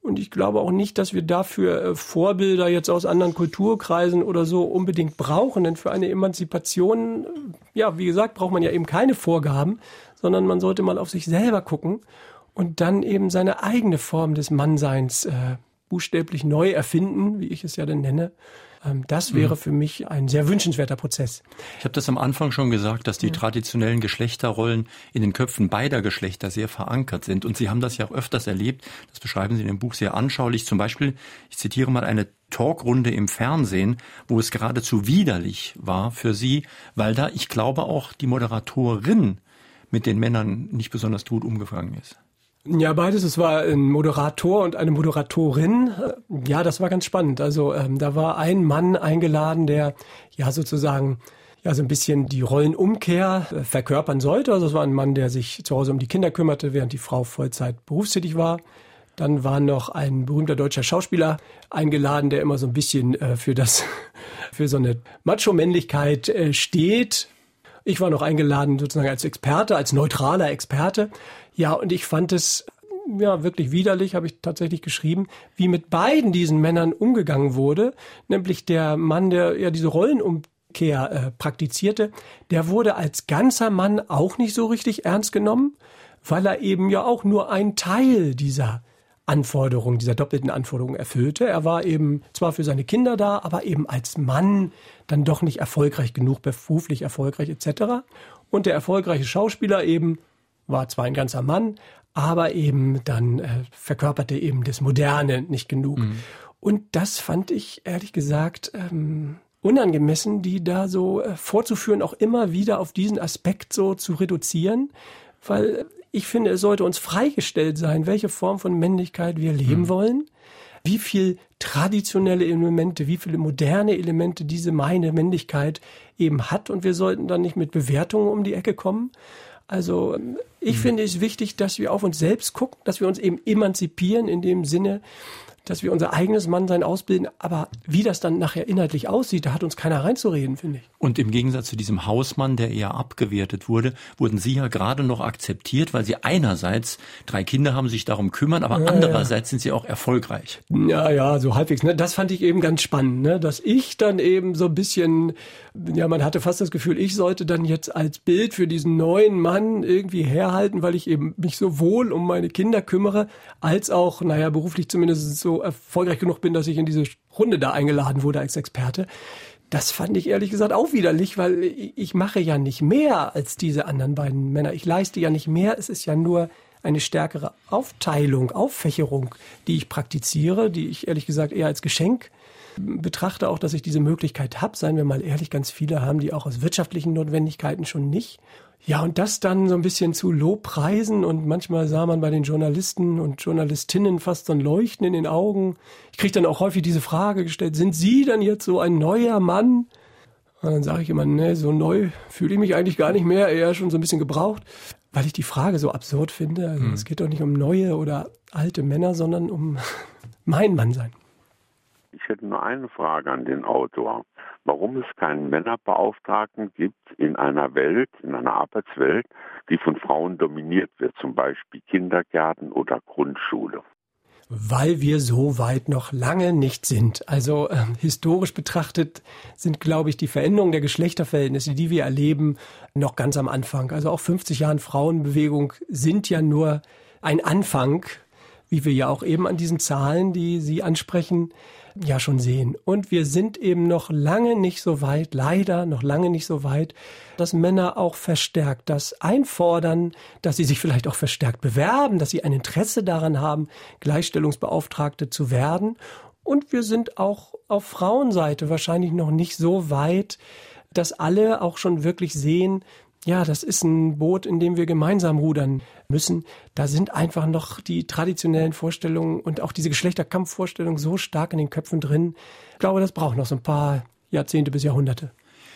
Und ich glaube auch nicht, dass wir dafür äh, Vorbilder jetzt aus anderen Kulturkreisen oder so unbedingt brauchen. Denn für eine Emanzipation, äh, ja, wie gesagt, braucht man ja eben keine Vorgaben, sondern man sollte mal auf sich selber gucken und dann eben seine eigene Form des Mannseins äh, buchstäblich neu erfinden, wie ich es ja dann nenne. Ähm, das wäre mhm. für mich ein sehr wünschenswerter Prozess. Ich habe das am Anfang schon gesagt, dass die ja. traditionellen Geschlechterrollen in den Köpfen beider Geschlechter sehr verankert sind. Und Sie haben das ja auch öfters erlebt. Das beschreiben Sie in dem Buch sehr anschaulich. Zum Beispiel, ich zitiere mal eine Talkrunde im Fernsehen, wo es geradezu widerlich war für Sie, weil da, ich glaube, auch die Moderatorin mit den Männern nicht besonders gut umgegangen ist. Ja, beides. Es war ein Moderator und eine Moderatorin. Ja, das war ganz spannend. Also ähm, da war ein Mann eingeladen, der ja sozusagen ja so ein bisschen die Rollenumkehr äh, verkörpern sollte. Also es war ein Mann, der sich zu Hause um die Kinder kümmerte, während die Frau Vollzeit berufstätig war. Dann war noch ein berühmter deutscher Schauspieler eingeladen, der immer so ein bisschen äh, für das für so eine Macho-Männlichkeit äh, steht. Ich war noch eingeladen sozusagen als Experte, als neutraler Experte. Ja, und ich fand es ja wirklich widerlich, habe ich tatsächlich geschrieben, wie mit beiden diesen Männern umgegangen wurde, nämlich der Mann, der ja diese Rollenumkehr äh, praktizierte, der wurde als ganzer Mann auch nicht so richtig ernst genommen, weil er eben ja auch nur ein Teil dieser Anforderungen, dieser doppelten Anforderungen erfüllte. Er war eben zwar für seine Kinder da, aber eben als Mann dann doch nicht erfolgreich genug, beruflich erfolgreich etc. Und der erfolgreiche Schauspieler eben war zwar ein ganzer Mann, aber eben dann äh, verkörperte eben das Moderne nicht genug. Mhm. Und das fand ich ehrlich gesagt ähm, unangemessen, die da so äh, vorzuführen, auch immer wieder auf diesen Aspekt so zu reduzieren, weil ich finde, es sollte uns freigestellt sein, welche Form von Männlichkeit wir leben mhm. wollen, wie viel traditionelle Elemente, wie viele moderne Elemente diese meine Männlichkeit eben hat und wir sollten dann nicht mit Bewertungen um die Ecke kommen. Also ich mhm. finde es wichtig, dass wir auf uns selbst gucken, dass wir uns eben emanzipieren in dem Sinne, dass wir unser eigenes Mannsein ausbilden, aber wie das dann nachher inhaltlich aussieht, da hat uns keiner reinzureden, finde ich. Und im Gegensatz zu diesem Hausmann, der eher abgewertet wurde, wurden Sie ja gerade noch akzeptiert, weil Sie einerseits drei Kinder haben, sich darum kümmern, aber ja, andererseits ja. sind Sie auch erfolgreich. Ja, ja, so halbwegs. Ne? Das fand ich eben ganz spannend, ne? dass ich dann eben so ein bisschen, ja, man hatte fast das Gefühl, ich sollte dann jetzt als Bild für diesen neuen Mann irgendwie herhalten, weil ich eben mich sowohl um meine Kinder kümmere, als auch, naja, beruflich zumindest so erfolgreich genug bin, dass ich in diese Runde da eingeladen wurde als Experte. Das fand ich ehrlich gesagt auch widerlich, weil ich mache ja nicht mehr als diese anderen beiden Männer. Ich leiste ja nicht mehr. Es ist ja nur eine stärkere Aufteilung, Auffächerung, die ich praktiziere, die ich ehrlich gesagt eher als Geschenk betrachte auch, dass ich diese Möglichkeit habe. Seien wir mal ehrlich, ganz viele haben die auch aus wirtschaftlichen Notwendigkeiten schon nicht. Ja, und das dann so ein bisschen zu Lobpreisen und manchmal sah man bei den Journalisten und Journalistinnen fast so ein Leuchten in den Augen. Ich kriege dann auch häufig diese Frage gestellt, sind Sie dann jetzt so ein neuer Mann? Und dann sage ich immer, ne, so neu fühle ich mich eigentlich gar nicht mehr, eher schon so ein bisschen gebraucht, weil ich die Frage so absurd finde. Also mhm. Es geht doch nicht um neue oder alte Männer, sondern um mein Mann sein. Ich hätte nur eine Frage an den Autor warum es keinen Männerbeauftragten gibt in einer Welt, in einer Arbeitswelt, die von Frauen dominiert wird, zum Beispiel Kindergärten oder Grundschule. Weil wir so weit noch lange nicht sind. Also äh, historisch betrachtet sind, glaube ich, die Veränderungen der Geschlechterverhältnisse, die wir erleben, noch ganz am Anfang. Also auch 50 Jahren Frauenbewegung sind ja nur ein Anfang, wie wir ja auch eben an diesen Zahlen, die Sie ansprechen, ja schon sehen. Und wir sind eben noch lange nicht so weit, leider noch lange nicht so weit, dass Männer auch verstärkt das einfordern, dass sie sich vielleicht auch verstärkt bewerben, dass sie ein Interesse daran haben, Gleichstellungsbeauftragte zu werden. Und wir sind auch auf Frauenseite wahrscheinlich noch nicht so weit, dass alle auch schon wirklich sehen, ja, das ist ein Boot, in dem wir gemeinsam rudern müssen. Da sind einfach noch die traditionellen Vorstellungen und auch diese Geschlechterkampfvorstellungen so stark in den Köpfen drin. Ich glaube, das braucht noch so ein paar Jahrzehnte bis Jahrhunderte.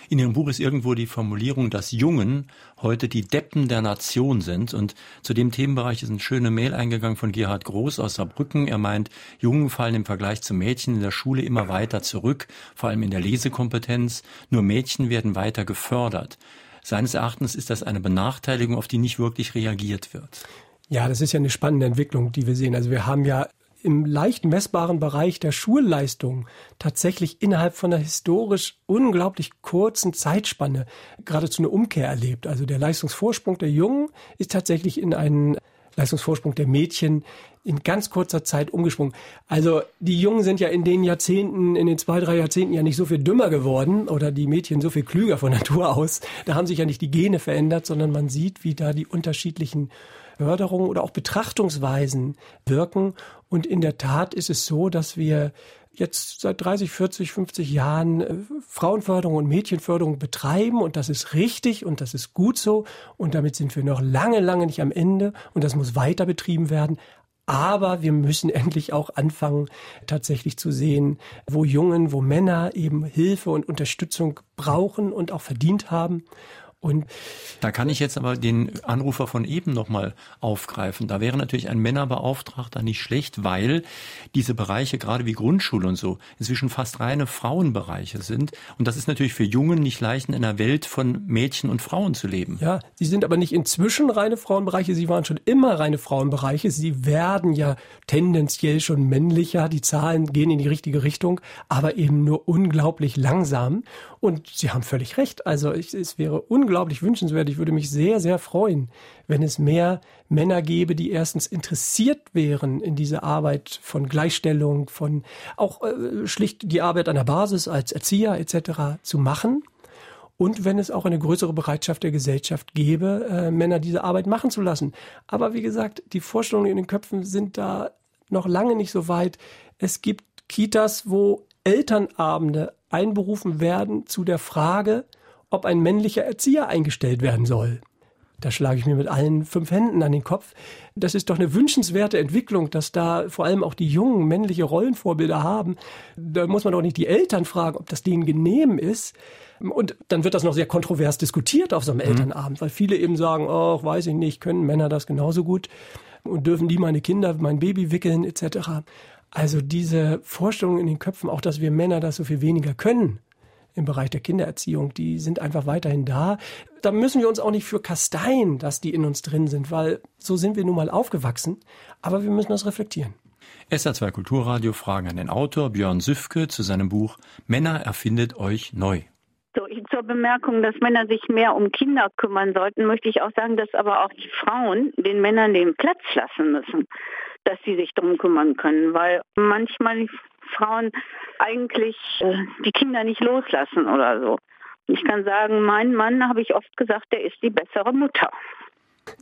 In Ihrem Buch ist irgendwo die Formulierung, dass Jungen heute die Deppen der Nation sind. Und zu dem Themenbereich ist eine schöne Mail eingegangen von Gerhard Groß aus Saarbrücken. Er meint, Jungen fallen im Vergleich zu Mädchen in der Schule immer weiter zurück, vor allem in der Lesekompetenz. Nur Mädchen werden weiter gefördert. Seines Erachtens ist das eine Benachteiligung, auf die nicht wirklich reagiert wird. Ja, das ist ja eine spannende Entwicklung, die wir sehen. Also wir haben ja im leicht messbaren Bereich der Schulleistung tatsächlich innerhalb von einer historisch unglaublich kurzen Zeitspanne geradezu eine Umkehr erlebt. Also der Leistungsvorsprung der Jungen ist tatsächlich in einen Leistungsvorsprung der Mädchen in ganz kurzer Zeit umgesprungen. Also die Jungen sind ja in den Jahrzehnten, in den zwei, drei Jahrzehnten ja nicht so viel dümmer geworden oder die Mädchen so viel klüger von Natur aus. Da haben sich ja nicht die Gene verändert, sondern man sieht, wie da die unterschiedlichen Förderungen oder auch Betrachtungsweisen wirken. Und in der Tat ist es so, dass wir jetzt seit 30, 40, 50 Jahren äh, Frauenförderung und Mädchenförderung betreiben und das ist richtig und das ist gut so und damit sind wir noch lange, lange nicht am Ende und das muss weiter betrieben werden. Aber wir müssen endlich auch anfangen, tatsächlich zu sehen, wo Jungen, wo Männer eben Hilfe und Unterstützung brauchen und auch verdient haben. Und da kann ich jetzt aber den Anrufer von eben nochmal aufgreifen. Da wäre natürlich ein Männerbeauftragter nicht schlecht, weil diese Bereiche, gerade wie Grundschule und so, inzwischen fast reine Frauenbereiche sind. Und das ist natürlich für Jungen nicht leicht, in einer Welt von Mädchen und Frauen zu leben. Ja, sie sind aber nicht inzwischen reine Frauenbereiche, sie waren schon immer reine Frauenbereiche. Sie werden ja tendenziell schon männlicher, die Zahlen gehen in die richtige Richtung, aber eben nur unglaublich langsam. Und Sie haben völlig recht. Also es wäre unglaublich wünschenswert. Ich würde mich sehr, sehr freuen, wenn es mehr Männer gäbe, die erstens interessiert wären in diese Arbeit von Gleichstellung, von auch äh, schlicht die Arbeit an der Basis als Erzieher etc. zu machen. Und wenn es auch eine größere Bereitschaft der Gesellschaft gäbe, äh, Männer diese Arbeit machen zu lassen. Aber wie gesagt, die Vorstellungen in den Köpfen sind da noch lange nicht so weit. Es gibt Kitas, wo Elternabende einberufen werden zu der Frage, ob ein männlicher Erzieher eingestellt werden soll. Da schlage ich mir mit allen fünf Händen an den Kopf. Das ist doch eine wünschenswerte Entwicklung, dass da vor allem auch die Jungen männliche Rollenvorbilder haben. Da muss man doch nicht die Eltern fragen, ob das denen genehm ist. Und dann wird das noch sehr kontrovers diskutiert auf so einem mhm. Elternabend, weil viele eben sagen, oh, weiß ich nicht, können Männer das genauso gut und dürfen die meine Kinder, mein Baby wickeln etc. Also diese Vorstellung in den Köpfen, auch dass wir Männer das so viel weniger können im Bereich der Kindererziehung, die sind einfach weiterhin da. Da müssen wir uns auch nicht für kasteien, dass die in uns drin sind, weil so sind wir nun mal aufgewachsen. Aber wir müssen das reflektieren. SA2 Kulturradio fragen an den Autor Björn Süfke zu seinem Buch Männer erfindet euch neu. So, zur Bemerkung, dass Männer sich mehr um Kinder kümmern sollten, möchte ich auch sagen, dass aber auch die Frauen den Männern den Platz lassen müssen dass sie sich darum kümmern können, weil manchmal Frauen eigentlich äh, die Kinder nicht loslassen oder so. Ich kann sagen, mein Mann, habe ich oft gesagt, der ist die bessere Mutter.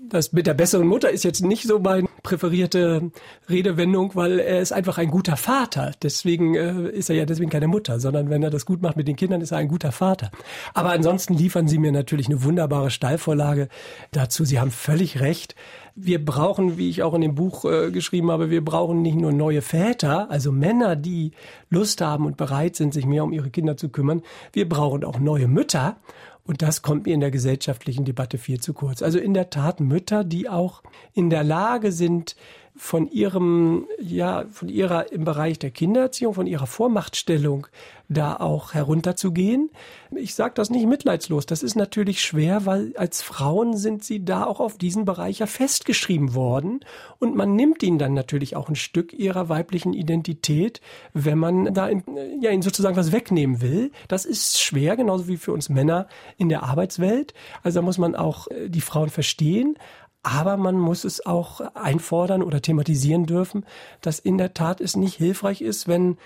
Das mit der besseren Mutter ist jetzt nicht so meine präferierte Redewendung, weil er ist einfach ein guter Vater. Deswegen äh, ist er ja deswegen keine Mutter, sondern wenn er das gut macht mit den Kindern, ist er ein guter Vater. Aber ansonsten liefern Sie mir natürlich eine wunderbare Steilvorlage dazu. Sie haben völlig recht. Wir brauchen, wie ich auch in dem Buch äh, geschrieben habe, wir brauchen nicht nur neue Väter, also Männer, die Lust haben und bereit sind, sich mehr um ihre Kinder zu kümmern. Wir brauchen auch neue Mütter. Und das kommt mir in der gesellschaftlichen Debatte viel zu kurz. Also in der Tat Mütter, die auch in der Lage sind, von ihrem, ja, von ihrer im Bereich der Kindererziehung, von ihrer Vormachtstellung da auch herunterzugehen. Ich sage das nicht mitleidslos. Das ist natürlich schwer, weil als Frauen sind sie da auch auf diesen Bereich ja festgeschrieben worden. Und man nimmt ihnen dann natürlich auch ein Stück ihrer weiblichen Identität, wenn man da in, ja, ihnen sozusagen was wegnehmen will. Das ist schwer, genauso wie für uns Männer in der Arbeitswelt. Also da muss man auch äh, die Frauen verstehen. Aber man muss es auch einfordern oder thematisieren dürfen, dass in der Tat es nicht hilfreich ist, wenn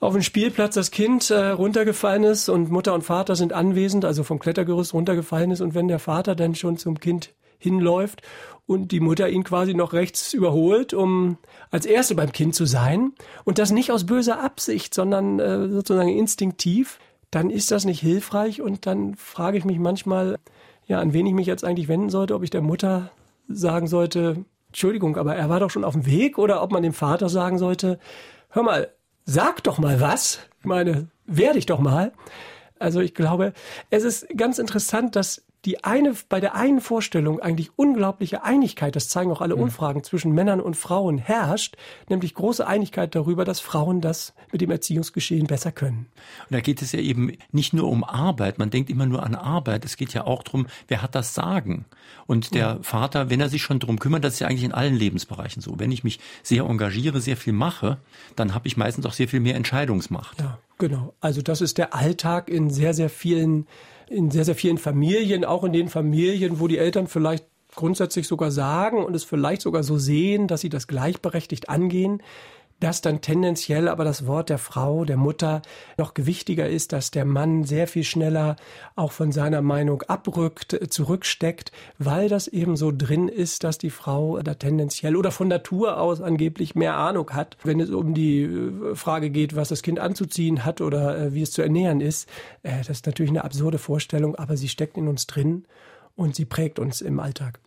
auf dem Spielplatz das Kind äh, runtergefallen ist und Mutter und Vater sind anwesend, also vom Klettergerüst runtergefallen ist und wenn der Vater dann schon zum Kind hinläuft und die Mutter ihn quasi noch rechts überholt, um als Erste beim Kind zu sein und das nicht aus böser Absicht, sondern äh, sozusagen instinktiv, dann ist das nicht hilfreich und dann frage ich mich manchmal, ja, an wen ich mich jetzt eigentlich wenden sollte, ob ich der Mutter sagen sollte, Entschuldigung, aber er war doch schon auf dem Weg oder ob man dem Vater sagen sollte, hör mal, sag doch mal was. Ich meine, wehr dich doch mal. Also ich glaube, es ist ganz interessant, dass die eine, bei der einen Vorstellung eigentlich unglaubliche Einigkeit, das zeigen auch alle mhm. Umfragen, zwischen Männern und Frauen herrscht, nämlich große Einigkeit darüber, dass Frauen das mit dem Erziehungsgeschehen besser können. Und da geht es ja eben nicht nur um Arbeit, man denkt immer nur an Arbeit, es geht ja auch darum, wer hat das Sagen. Und der ja. Vater, wenn er sich schon darum kümmert, das ist ja eigentlich in allen Lebensbereichen so. Wenn ich mich sehr engagiere, sehr viel mache, dann habe ich meistens auch sehr viel mehr Entscheidungsmacht. Ja, genau. Also das ist der Alltag in sehr, sehr vielen in sehr, sehr vielen Familien, auch in den Familien, wo die Eltern vielleicht grundsätzlich sogar sagen und es vielleicht sogar so sehen, dass sie das gleichberechtigt angehen, dass dann tendenziell aber das Wort der Frau, der Mutter noch gewichtiger ist, dass der Mann sehr viel schneller auch von seiner Meinung abrückt, äh, zurücksteckt, weil das eben so drin ist, dass die Frau da tendenziell oder von Natur aus angeblich mehr Ahnung hat, wenn es um die äh, Frage geht, was das Kind anzuziehen hat oder äh, wie es zu ernähren ist. Das ist natürlich eine absurde Vorstellung, aber sie steckt in uns drin und sie prägt uns im Alltag.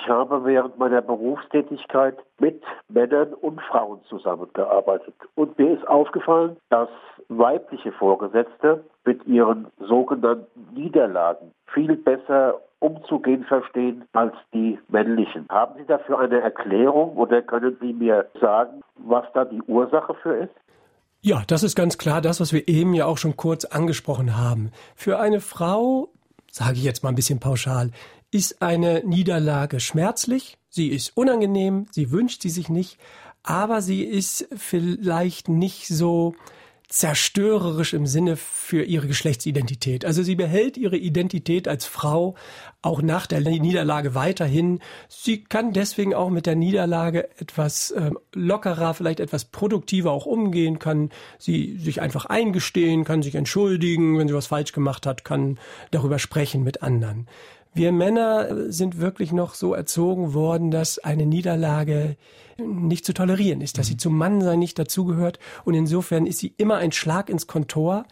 Ich habe während meiner Berufstätigkeit mit Männern und Frauen zusammengearbeitet. Und mir ist aufgefallen, dass weibliche Vorgesetzte mit ihren sogenannten Niederlagen viel besser umzugehen verstehen als die männlichen. Haben Sie dafür eine Erklärung oder können Sie mir sagen, was da die Ursache für ist? Ja, das ist ganz klar das, was wir eben ja auch schon kurz angesprochen haben. Für eine Frau, sage ich jetzt mal ein bisschen pauschal, ist eine Niederlage schmerzlich, sie ist unangenehm, sie wünscht sie sich nicht, aber sie ist vielleicht nicht so zerstörerisch im Sinne für ihre Geschlechtsidentität. Also sie behält ihre Identität als Frau auch nach der Niederlage weiterhin. Sie kann deswegen auch mit der Niederlage etwas äh, lockerer, vielleicht etwas produktiver auch umgehen, kann sie sich einfach eingestehen, kann sich entschuldigen, wenn sie was falsch gemacht hat, kann darüber sprechen mit anderen. Wir Männer sind wirklich noch so erzogen worden, dass eine Niederlage nicht zu tolerieren ist, dass sie mhm. zum Mannsein nicht dazugehört. Und insofern ist sie immer ein Schlag ins Kontor.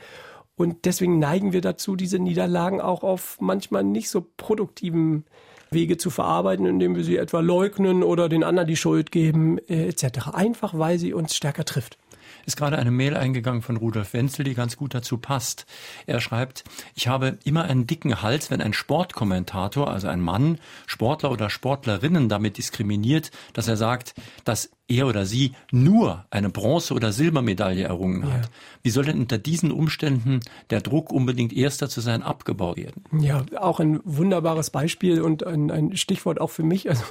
Und deswegen neigen wir dazu, diese Niederlagen auch auf manchmal nicht so produktiven Wege zu verarbeiten, indem wir sie etwa leugnen oder den anderen die Schuld geben, äh, etc. Einfach weil sie uns stärker trifft ist gerade eine Mail eingegangen von Rudolf Wenzel, die ganz gut dazu passt. Er schreibt, ich habe immer einen dicken Hals, wenn ein Sportkommentator, also ein Mann, Sportler oder Sportlerinnen damit diskriminiert, dass er sagt, dass er oder sie nur eine Bronze- oder Silbermedaille errungen hat. Ja. Wie soll denn unter diesen Umständen der Druck, unbedingt Erster zu sein, abgebaut werden? Ja, auch ein wunderbares Beispiel und ein, ein Stichwort auch für mich. Also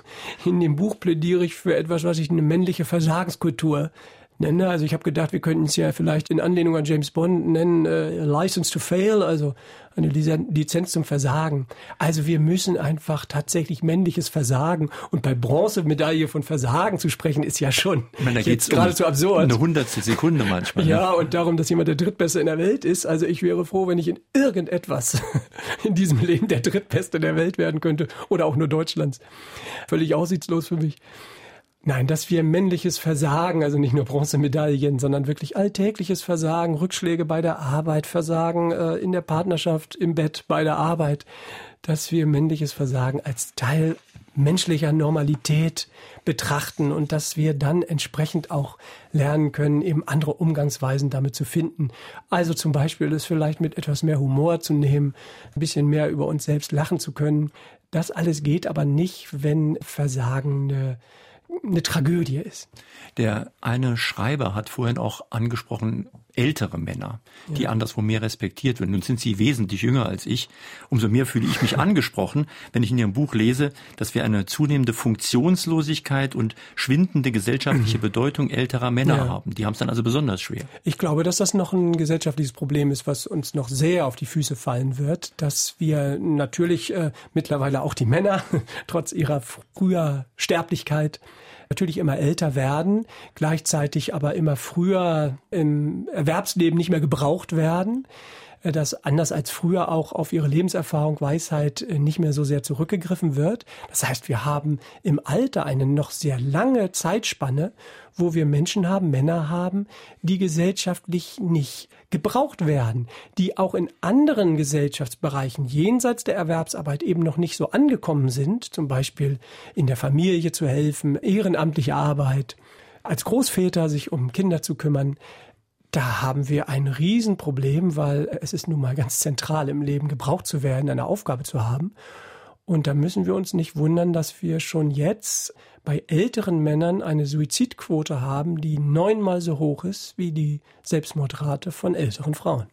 in dem Buch plädiere ich für etwas, was ich eine männliche Versagenskultur nenne. Also ich habe gedacht, wir könnten es ja vielleicht in Anlehnung an James Bond nennen, äh, License to Fail, also eine Lizenz zum Versagen. Also wir müssen einfach tatsächlich männliches Versagen und bei Bronzemedaille von Versagen zu sprechen, ist ja schon meine, da jetzt geradezu um absurd. Eine hundertstel Sekunde manchmal. Ne? Ja, und darum, dass jemand der Drittbeste in der Welt ist. Also ich wäre froh, wenn ich in irgendetwas in diesem Leben der Drittbeste der Welt werden könnte oder auch nur Deutschlands. Völlig aussichtslos für mich. Nein, dass wir männliches Versagen, also nicht nur Bronzemedaillen, sondern wirklich alltägliches Versagen, Rückschläge bei der Arbeit, Versagen äh, in der Partnerschaft, im Bett, bei der Arbeit, dass wir männliches Versagen als Teil menschlicher Normalität betrachten und dass wir dann entsprechend auch lernen können, eben andere Umgangsweisen damit zu finden. Also zum Beispiel es vielleicht mit etwas mehr Humor zu nehmen, ein bisschen mehr über uns selbst lachen zu können. Das alles geht aber nicht, wenn Versagen eine Tragödie ist. Der eine Schreiber hat vorhin auch angesprochen, ältere Männer, die ja. anderswo mehr respektiert werden. Nun sind sie wesentlich jünger als ich. Umso mehr fühle ich mich angesprochen, wenn ich in Ihrem Buch lese, dass wir eine zunehmende Funktionslosigkeit und schwindende gesellschaftliche Bedeutung älterer Männer ja. haben. Die haben es dann also besonders schwer. Ich glaube, dass das noch ein gesellschaftliches Problem ist, was uns noch sehr auf die Füße fallen wird, dass wir natürlich äh, mittlerweile auch die Männer, trotz ihrer früher Sterblichkeit, natürlich immer älter werden, gleichzeitig aber immer früher im Erwerbsleben nicht mehr gebraucht werden dass anders als früher auch auf ihre Lebenserfahrung, Weisheit äh, nicht mehr so sehr zurückgegriffen wird. Das heißt, wir haben im Alter eine noch sehr lange Zeitspanne, wo wir Menschen haben, Männer haben, die gesellschaftlich nicht gebraucht werden, die auch in anderen Gesellschaftsbereichen jenseits der Erwerbsarbeit eben noch nicht so angekommen sind, zum Beispiel in der Familie zu helfen, ehrenamtliche Arbeit, als Großväter sich um Kinder zu kümmern. Da haben wir ein Riesenproblem, weil es ist nun mal ganz zentral im Leben, gebraucht zu werden, eine Aufgabe zu haben. Und da müssen wir uns nicht wundern, dass wir schon jetzt bei älteren Männern eine Suizidquote haben, die neunmal so hoch ist wie die Selbstmordrate von älteren Frauen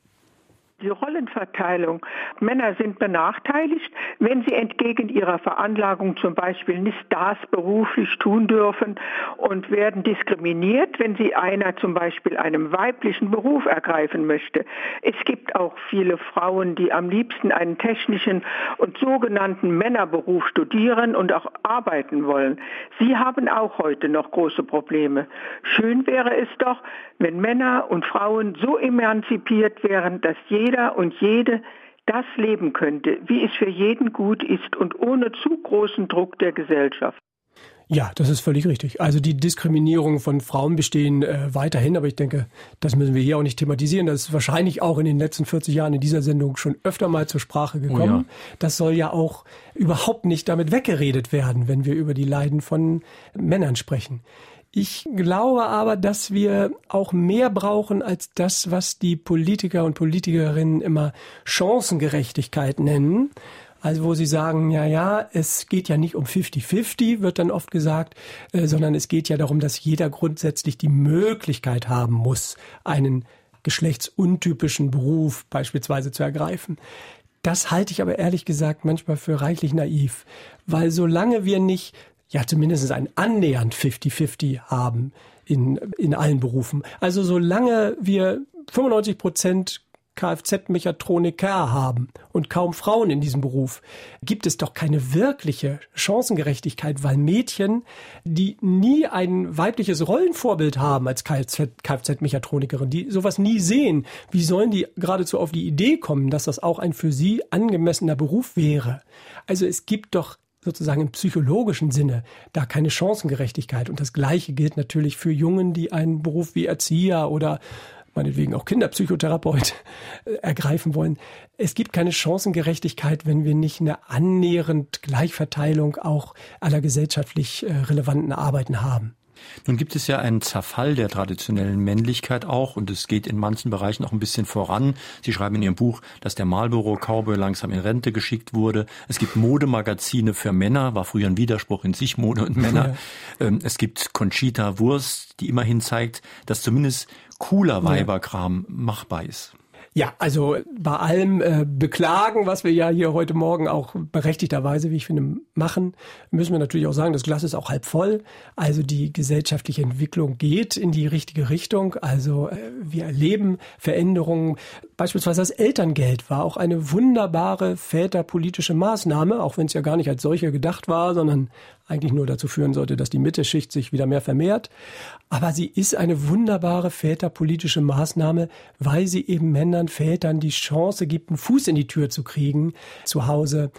die Rollenverteilung. Männer sind benachteiligt, wenn sie entgegen ihrer Veranlagung zum Beispiel nicht das beruflich tun dürfen und werden diskriminiert, wenn sie einer zum Beispiel einem weiblichen Beruf ergreifen möchte. Es gibt auch viele Frauen, die am liebsten einen technischen und sogenannten Männerberuf studieren und auch arbeiten wollen. Sie haben auch heute noch große Probleme. Schön wäre es doch, wenn Männer und Frauen so emanzipiert wären, dass jeder und jede das leben könnte, wie es für jeden gut ist und ohne zu großen Druck der Gesellschaft. Ja, das ist völlig richtig. Also die Diskriminierung von Frauen bestehen äh, weiterhin, aber ich denke, das müssen wir hier auch nicht thematisieren. Das ist wahrscheinlich auch in den letzten 40 Jahren in dieser Sendung schon öfter mal zur Sprache gekommen. Oh ja. Das soll ja auch überhaupt nicht damit weggeredet werden, wenn wir über die Leiden von Männern sprechen. Ich glaube aber, dass wir auch mehr brauchen als das, was die Politiker und Politikerinnen immer Chancengerechtigkeit nennen. Also wo sie sagen, ja, ja, es geht ja nicht um 50-50, wird dann oft gesagt, äh, sondern es geht ja darum, dass jeder grundsätzlich die Möglichkeit haben muss, einen geschlechtsuntypischen Beruf beispielsweise zu ergreifen. Das halte ich aber ehrlich gesagt manchmal für reichlich naiv, weil solange wir nicht ja zumindest ein annähernd 50-50 haben in, in allen Berufen. Also solange wir 95 Prozent Kfz-Mechatroniker haben und kaum Frauen in diesem Beruf, gibt es doch keine wirkliche Chancengerechtigkeit, weil Mädchen, die nie ein weibliches Rollenvorbild haben als Kfz-Mechatronikerin, die sowas nie sehen, wie sollen die geradezu auf die Idee kommen, dass das auch ein für sie angemessener Beruf wäre? Also es gibt doch sozusagen im psychologischen Sinne da keine Chancengerechtigkeit. Und das Gleiche gilt natürlich für Jungen, die einen Beruf wie Erzieher oder meinetwegen auch Kinderpsychotherapeut äh, ergreifen wollen. Es gibt keine Chancengerechtigkeit, wenn wir nicht eine annähernd Gleichverteilung auch aller gesellschaftlich äh, relevanten Arbeiten haben. Nun gibt es ja einen Zerfall der traditionellen Männlichkeit auch und es geht in manchen Bereichen auch ein bisschen voran. Sie schreiben in Ihrem Buch, dass der Marlboro Cowboy langsam in Rente geschickt wurde. Es gibt Modemagazine für Männer, war früher ein Widerspruch in sich, Mode und Männer. Ja. Ähm, es gibt Conchita Wurst, die immerhin zeigt, dass zumindest cooler Weiberkram ja. machbar ist. Ja, also bei allem äh, Beklagen, was wir ja hier heute Morgen auch berechtigterweise, wie ich finde, machen, müssen wir natürlich auch sagen, das Glas ist auch halb voll. Also die gesellschaftliche Entwicklung geht in die richtige Richtung. Also äh, wir erleben Veränderungen. Beispielsweise das Elterngeld war auch eine wunderbare väterpolitische Maßnahme, auch wenn es ja gar nicht als solche gedacht war, sondern eigentlich nur dazu führen sollte, dass die Mittelschicht sich wieder mehr vermehrt. Aber sie ist eine wunderbare väterpolitische Maßnahme, weil sie eben Männern, Vätern die Chance gibt, einen Fuß in die Tür zu kriegen zu Hause.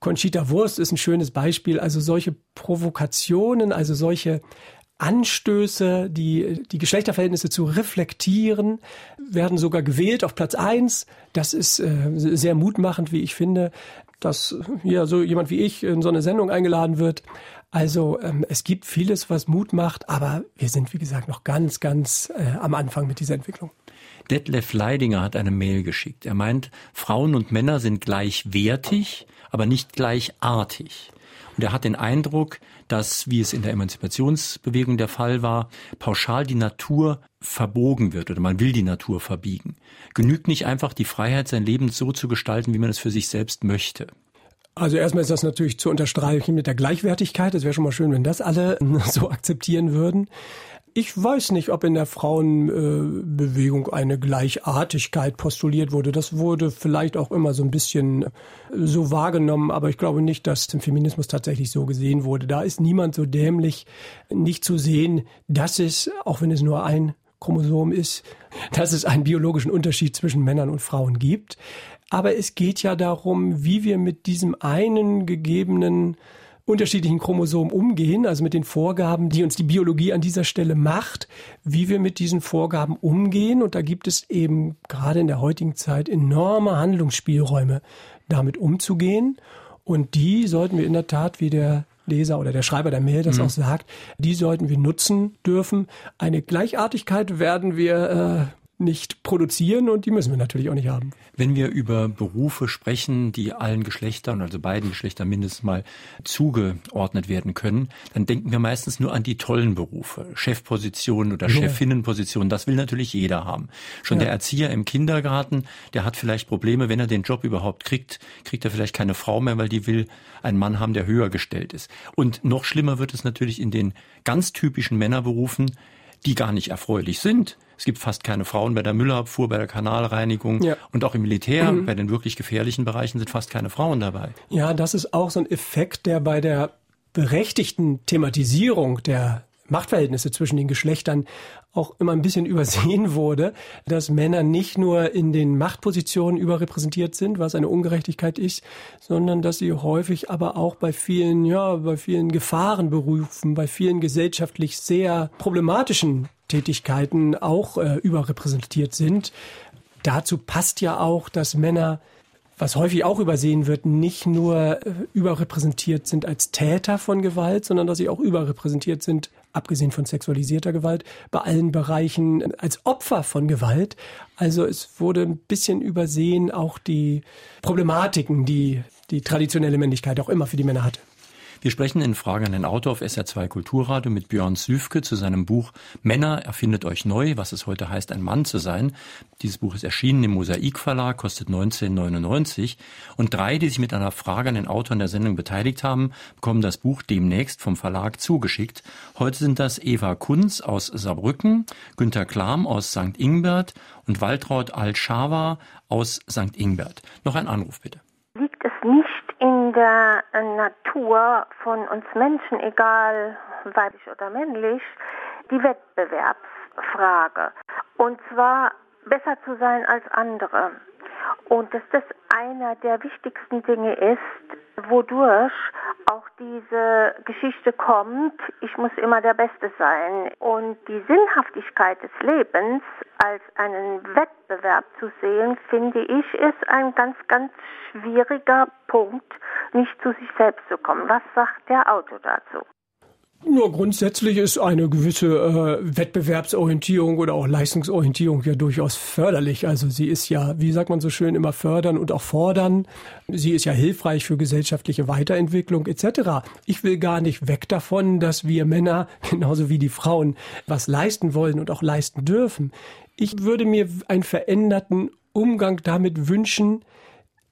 Conchita Wurst ist ein schönes Beispiel. Also solche Provokationen, also solche Anstöße, die, die Geschlechterverhältnisse zu reflektieren, werden sogar gewählt auf Platz eins. Das ist äh, sehr mutmachend, wie ich finde, dass ja so jemand wie ich in so eine Sendung eingeladen wird. Also ähm, es gibt vieles, was Mut macht, aber wir sind, wie gesagt, noch ganz, ganz äh, am Anfang mit dieser Entwicklung. Detlef Leidinger hat eine Mail geschickt. Er meint, Frauen und Männer sind gleichwertig, aber nicht gleichartig. Und er hat den Eindruck, dass, wie es in der Emanzipationsbewegung der Fall war, pauschal die Natur verbogen wird oder man will die Natur verbiegen. Genügt nicht einfach die Freiheit, sein Leben so zu gestalten, wie man es für sich selbst möchte. Also erstmal ist das natürlich zu unterstreichen mit der Gleichwertigkeit. Es wäre schon mal schön, wenn das alle so akzeptieren würden. Ich weiß nicht, ob in der Frauenbewegung eine Gleichartigkeit postuliert wurde. Das wurde vielleicht auch immer so ein bisschen so wahrgenommen, aber ich glaube nicht, dass im Feminismus tatsächlich so gesehen wurde. Da ist niemand so dämlich, nicht zu sehen, dass es, auch wenn es nur ein Chromosom ist, dass es einen biologischen Unterschied zwischen Männern und Frauen gibt. Aber es geht ja darum, wie wir mit diesem einen gegebenen unterschiedlichen Chromosomen umgehen, also mit den Vorgaben, die uns die Biologie an dieser Stelle macht, wie wir mit diesen Vorgaben umgehen. Und da gibt es eben gerade in der heutigen Zeit enorme Handlungsspielräume, damit umzugehen. Und die sollten wir in der Tat, wie der Leser oder der Schreiber der Mail das mhm. auch sagt, die sollten wir nutzen dürfen. Eine Gleichartigkeit werden wir äh, nicht produzieren und die müssen wir natürlich auch nicht haben. Wenn wir über Berufe sprechen, die allen Geschlechtern, also beiden Geschlechtern mindestens mal zugeordnet werden können, dann denken wir meistens nur an die tollen Berufe, Chefpositionen oder ja. Chefinnenpositionen. Das will natürlich jeder haben. Schon ja. der Erzieher im Kindergarten, der hat vielleicht Probleme, wenn er den Job überhaupt kriegt, kriegt er vielleicht keine Frau mehr, weil die will einen Mann haben, der höher gestellt ist. Und noch schlimmer wird es natürlich in den ganz typischen Männerberufen, die gar nicht erfreulich sind. Es gibt fast keine Frauen bei der Müllabfuhr, bei der Kanalreinigung ja. und auch im Militär, mhm. bei den wirklich gefährlichen Bereichen sind fast keine Frauen dabei. Ja, das ist auch so ein Effekt, der bei der berechtigten Thematisierung der Machtverhältnisse zwischen den Geschlechtern auch immer ein bisschen übersehen wurde, dass Männer nicht nur in den Machtpositionen überrepräsentiert sind, was eine Ungerechtigkeit ist, sondern dass sie häufig aber auch bei vielen, ja, bei vielen Gefahrenberufen, bei vielen gesellschaftlich sehr problematischen Tätigkeiten auch äh, überrepräsentiert sind. Dazu passt ja auch, dass Männer was häufig auch übersehen wird, nicht nur äh, überrepräsentiert sind als Täter von Gewalt, sondern dass sie auch überrepräsentiert sind abgesehen von sexualisierter Gewalt, bei allen Bereichen als Opfer von Gewalt. Also es wurde ein bisschen übersehen auch die Problematiken, die die traditionelle Männlichkeit auch immer für die Männer hatte. Wir sprechen in Frage an den Autor auf SR2 Kulturradio mit Björn Süfke zu seinem Buch Männer erfindet euch neu, was es heute heißt, ein Mann zu sein. Dieses Buch ist erschienen im Mosaik Verlag, kostet 19,99 und drei, die sich mit einer Frage an den Autor in der Sendung beteiligt haben, bekommen das Buch demnächst vom Verlag zugeschickt. Heute sind das Eva Kunz aus Saarbrücken, Günter Klam aus St. Ingbert und Waltraud Al-Shawa aus St. Ingbert. Noch ein Anruf bitte. Liegt es nicht in der Natur von uns Menschen, egal weiblich oder männlich, die Wettbewerbsfrage. Und zwar besser zu sein als andere. Und dass das einer der wichtigsten Dinge ist, wodurch auch diese Geschichte kommt, ich muss immer der Beste sein. Und die Sinnhaftigkeit des Lebens als einen Wettbewerb zu sehen, finde ich, ist ein ganz, ganz schwieriger Punkt, nicht zu sich selbst zu kommen. Was sagt der Autor dazu? Nur grundsätzlich ist eine gewisse äh, Wettbewerbsorientierung oder auch Leistungsorientierung ja durchaus förderlich. Also sie ist ja, wie sagt man so schön, immer fördern und auch fordern. Sie ist ja hilfreich für gesellschaftliche Weiterentwicklung etc. Ich will gar nicht weg davon, dass wir Männer genauso wie die Frauen was leisten wollen und auch leisten dürfen. Ich würde mir einen veränderten Umgang damit wünschen,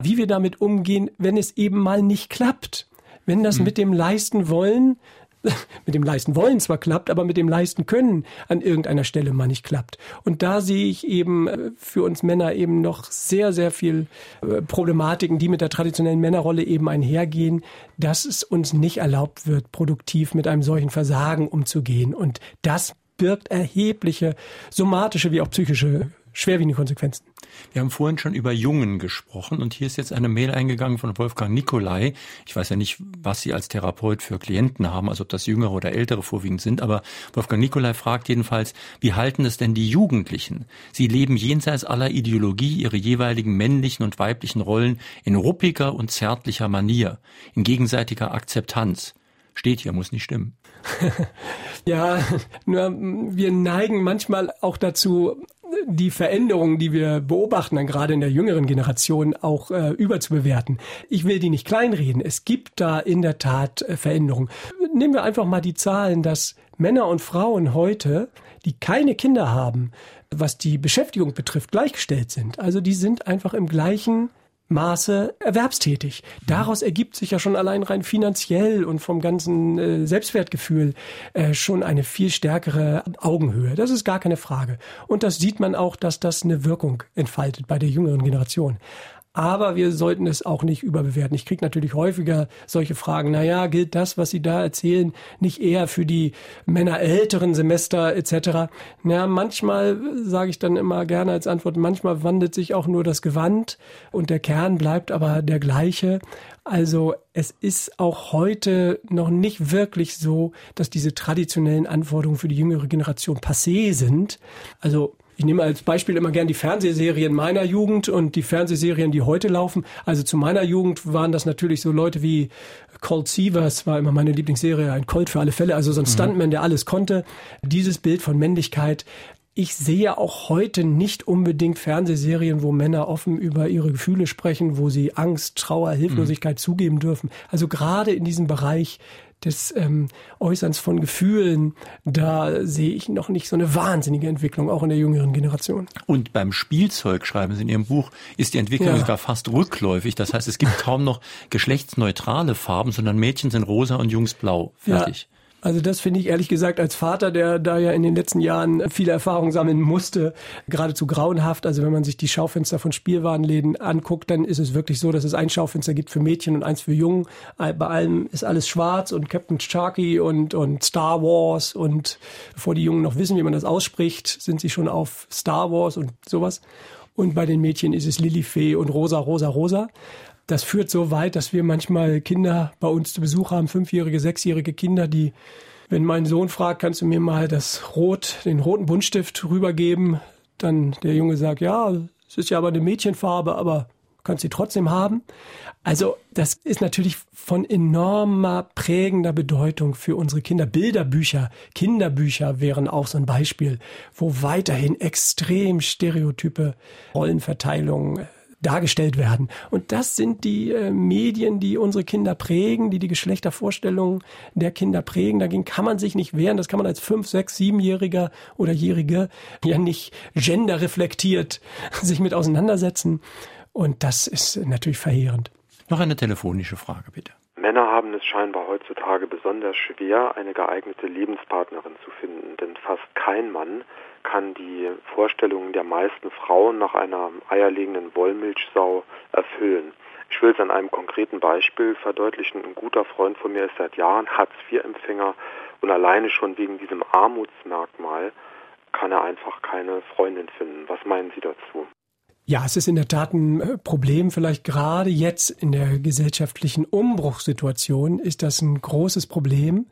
wie wir damit umgehen, wenn es eben mal nicht klappt. Wenn das mhm. mit dem Leisten wollen mit dem leisten wollen zwar klappt, aber mit dem leisten können an irgendeiner Stelle mal nicht klappt. Und da sehe ich eben äh, für uns Männer eben noch sehr, sehr viel äh, Problematiken, die mit der traditionellen Männerrolle eben einhergehen, dass es uns nicht erlaubt wird, produktiv mit einem solchen Versagen umzugehen. Und das birgt erhebliche somatische wie auch psychische schwerwiegende Konsequenzen. Wir haben vorhin schon über Jungen gesprochen und hier ist jetzt eine Mail eingegangen von Wolfgang Nikolai. Ich weiß ja nicht, was Sie als Therapeut für Klienten haben, also ob das jüngere oder ältere vorwiegend sind, aber Wolfgang Nikolai fragt jedenfalls, wie halten es denn die Jugendlichen? Sie leben jenseits aller Ideologie ihre jeweiligen männlichen und weiblichen Rollen in ruppiger und zärtlicher Manier, in gegenseitiger Akzeptanz. Steht hier, muss nicht stimmen. ja, nur wir neigen manchmal auch dazu, die Veränderungen, die wir beobachten, dann gerade in der jüngeren Generation auch äh, überzubewerten. Ich will die nicht kleinreden. Es gibt da in der Tat äh, Veränderungen. Nehmen wir einfach mal die Zahlen, dass Männer und Frauen heute, die keine Kinder haben, was die Beschäftigung betrifft, gleichgestellt sind. Also die sind einfach im gleichen Maße erwerbstätig. Daraus ergibt sich ja schon allein rein finanziell und vom ganzen äh, Selbstwertgefühl äh, schon eine viel stärkere Augenhöhe. Das ist gar keine Frage. Und das sieht man auch, dass das eine Wirkung entfaltet bei der jüngeren Generation. Aber wir sollten es auch nicht überbewerten. Ich kriege natürlich häufiger solche Fragen. Naja, gilt das, was Sie da erzählen, nicht eher für die Männer älteren Semester etc.? Na, manchmal sage ich dann immer gerne als Antwort, manchmal wandelt sich auch nur das Gewand und der Kern bleibt aber der gleiche. Also es ist auch heute noch nicht wirklich so, dass diese traditionellen Anforderungen für die jüngere Generation passé sind. Also ich nehme als Beispiel immer gern die Fernsehserien meiner Jugend und die Fernsehserien, die heute laufen. Also zu meiner Jugend waren das natürlich so Leute wie Colt Sievers, war immer meine Lieblingsserie, ein Colt für alle Fälle, also so ein mhm. Stuntman, der alles konnte. Dieses Bild von Männlichkeit, ich sehe auch heute nicht unbedingt Fernsehserien, wo Männer offen über ihre Gefühle sprechen, wo sie Angst, Trauer, Hilflosigkeit mhm. zugeben dürfen. Also gerade in diesem Bereich des ähm, Äußerns von Gefühlen, da sehe ich noch nicht so eine wahnsinnige Entwicklung, auch in der jüngeren Generation. Und beim Spielzeug, schreiben Sie in Ihrem Buch, ist die Entwicklung ja. sogar fast rückläufig. Das heißt, es gibt kaum noch geschlechtsneutrale Farben, sondern Mädchen sind rosa und Jungs blau. Fertig. Ja. Also das finde ich ehrlich gesagt als Vater, der da ja in den letzten Jahren viele Erfahrungen sammeln musste, geradezu grauenhaft. Also wenn man sich die Schaufenster von Spielwarenläden anguckt, dann ist es wirklich so, dass es ein Schaufenster gibt für Mädchen und eins für Jungen. Bei allem ist alles schwarz und Captain Sharky und, und Star Wars und bevor die Jungen noch wissen, wie man das ausspricht, sind sie schon auf Star Wars und sowas. Und bei den Mädchen ist es Lilifee und Rosa, Rosa, Rosa. Das führt so weit, dass wir manchmal Kinder bei uns zu Besuch haben, fünfjährige, sechsjährige Kinder, die, wenn mein Sohn fragt, kannst du mir mal das Rot, den roten Buntstift rübergeben, dann der Junge sagt, ja, es ist ja aber eine Mädchenfarbe, aber kannst sie trotzdem haben. Also das ist natürlich von enormer prägender Bedeutung für unsere Kinder. Bilderbücher, Kinderbücher wären auch so ein Beispiel, wo weiterhin extrem stereotype Rollenverteilungen dargestellt werden. Und das sind die äh, Medien, die unsere Kinder prägen, die die Geschlechtervorstellungen der Kinder prägen. Dagegen kann man sich nicht wehren. Das kann man als fünf, sechs, siebenjähriger oder jährige ja nicht genderreflektiert sich mit auseinandersetzen. Und das ist natürlich verheerend. Noch eine telefonische Frage, bitte. Männer haben es scheinbar heutzutage besonders schwer, eine geeignete Lebenspartnerin zu finden, denn fast kein Mann kann die Vorstellungen der meisten Frauen nach einer eierlegenden Wollmilchsau erfüllen. Ich will es an einem konkreten Beispiel verdeutlichen. Ein guter Freund von mir ist seit Jahren Hartz-IV-Empfänger und alleine schon wegen diesem Armutsmerkmal kann er einfach keine Freundin finden. Was meinen Sie dazu? Ja, es ist in der Tat ein äh, Problem. Vielleicht gerade jetzt in der gesellschaftlichen Umbruchssituation ist das ein großes Problem.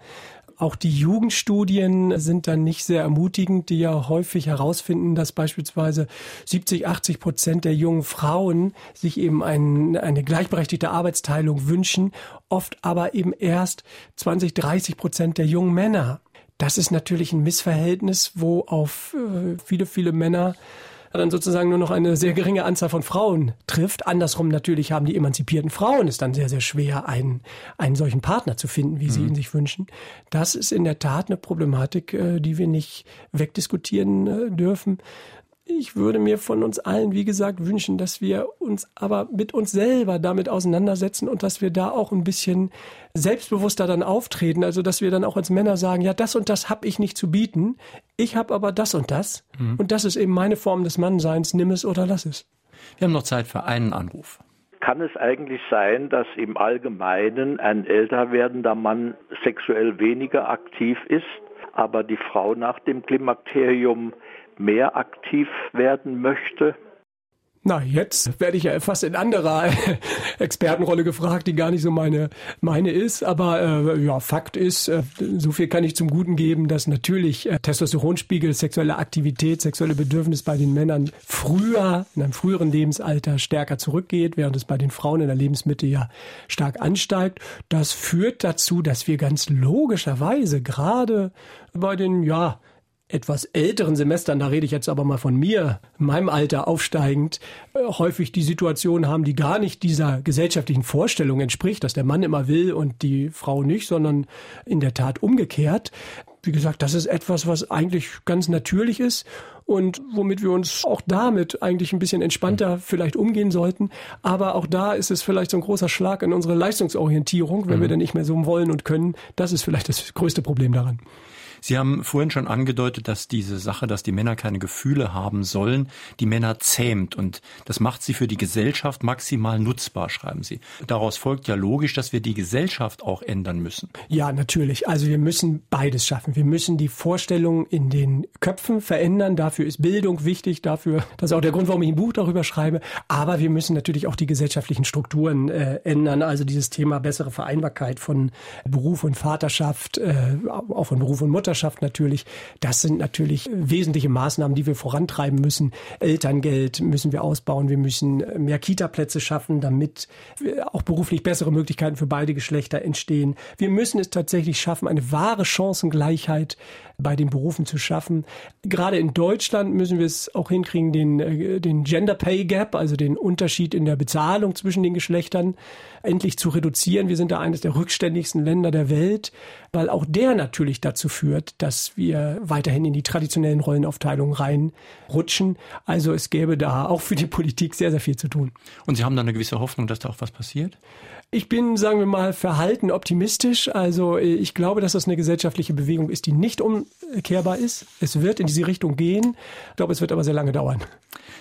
Auch die Jugendstudien sind dann nicht sehr ermutigend, die ja häufig herausfinden, dass beispielsweise 70, 80 Prozent der jungen Frauen sich eben ein, eine gleichberechtigte Arbeitsteilung wünschen, oft aber eben erst 20, 30 Prozent der jungen Männer. Das ist natürlich ein Missverhältnis, wo auf äh, viele, viele Männer dann sozusagen nur noch eine sehr geringe Anzahl von Frauen trifft. Andersrum natürlich haben die emanzipierten Frauen es dann sehr, sehr schwer, einen, einen solchen Partner zu finden, wie mhm. sie ihn sich wünschen. Das ist in der Tat eine Problematik, äh, die wir nicht wegdiskutieren äh, dürfen. Ich würde mir von uns allen, wie gesagt, wünschen, dass wir uns aber mit uns selber damit auseinandersetzen und dass wir da auch ein bisschen selbstbewusster dann auftreten. Also dass wir dann auch als Männer sagen, ja, das und das habe ich nicht zu bieten. Ich habe aber das und das. Mhm. Und das ist eben meine Form des Mannseins. Nimm es oder lass es. Wir haben noch Zeit für einen Anruf. Kann es eigentlich sein, dass im Allgemeinen ein älter werdender Mann sexuell weniger aktiv ist, aber die Frau nach dem Klimakterium mehr aktiv werden möchte? Na, jetzt werde ich ja fast in anderer Expertenrolle gefragt, die gar nicht so meine meine ist. Aber äh, ja, Fakt ist, äh, so viel kann ich zum Guten geben, dass natürlich äh, Testosteronspiegel, sexuelle Aktivität, sexuelle Bedürfnis bei den Männern früher, in einem früheren Lebensalter stärker zurückgeht, während es bei den Frauen in der Lebensmitte ja stark ansteigt. Das führt dazu, dass wir ganz logischerweise gerade bei den ja etwas älteren Semestern, da rede ich jetzt aber mal von mir, in meinem Alter aufsteigend, äh, häufig die Situation haben, die gar nicht dieser gesellschaftlichen Vorstellung entspricht, dass der Mann immer will und die Frau nicht, sondern in der Tat umgekehrt. Wie gesagt, das ist etwas, was eigentlich ganz natürlich ist und womit wir uns auch damit eigentlich ein bisschen entspannter vielleicht umgehen sollten. Aber auch da ist es vielleicht so ein großer Schlag in unsere Leistungsorientierung, wenn mhm. wir dann nicht mehr so wollen und können. Das ist vielleicht das größte Problem daran. Sie haben vorhin schon angedeutet, dass diese Sache, dass die Männer keine Gefühle haben sollen, die Männer zähmt und das macht sie für die Gesellschaft maximal nutzbar, schreiben Sie. Daraus folgt ja logisch, dass wir die Gesellschaft auch ändern müssen. Ja, natürlich. Also wir müssen beides schaffen. Wir müssen die Vorstellungen in den Köpfen verändern. Dafür ist Bildung wichtig. Dafür, das ist auch der Grund, warum ich ein Buch darüber schreibe. Aber wir müssen natürlich auch die gesellschaftlichen Strukturen äh, ändern. Also dieses Thema bessere Vereinbarkeit von Beruf und Vaterschaft, äh, auch von Beruf und Mutter Mutterschaft natürlich. Das sind natürlich wesentliche Maßnahmen, die wir vorantreiben müssen. Elterngeld müssen wir ausbauen. Wir müssen mehr Kita-Plätze schaffen, damit auch beruflich bessere Möglichkeiten für beide Geschlechter entstehen. Wir müssen es tatsächlich schaffen, eine wahre Chancengleichheit bei den Berufen zu schaffen. Gerade in Deutschland müssen wir es auch hinkriegen, den, äh, den Gender Pay Gap, also den Unterschied in der Bezahlung zwischen den Geschlechtern, endlich zu reduzieren. Wir sind da eines der rückständigsten Länder der Welt, weil auch der natürlich dazu führt, dass wir weiterhin in die traditionellen Rollenaufteilungen reinrutschen. Also es gäbe da auch für die Politik sehr, sehr viel zu tun. Und Sie haben da eine gewisse Hoffnung, dass da auch was passiert? Ich bin, sagen wir mal, verhalten optimistisch. Also ich glaube, dass das eine gesellschaftliche Bewegung ist, die nicht umkehrbar ist. Es wird in diese Richtung gehen. Ich glaube, es wird aber sehr lange dauern.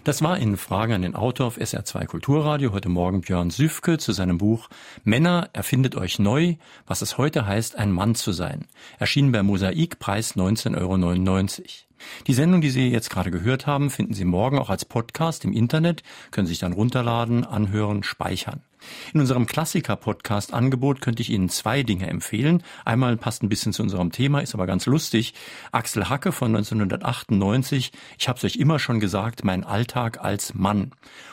Das war in Frage an den Autor auf SR2 Kulturradio heute Morgen Björn Süfke zu seinem Buch Männer erfindet euch neu, was es heute heißt, ein Mann zu sein. Erschienen bei Mosaik, Preis 19,99 Euro. Die Sendung, die Sie jetzt gerade gehört haben, finden Sie morgen auch als Podcast im Internet, können sich dann runterladen, anhören, speichern. In unserem Klassiker-Podcast-Angebot könnte ich Ihnen zwei Dinge empfehlen. Einmal passt ein bisschen zu unserem Thema, ist aber ganz lustig. Axel Hacke von 1998. Ich habe es euch immer schon gesagt, mein Alltag als Mann.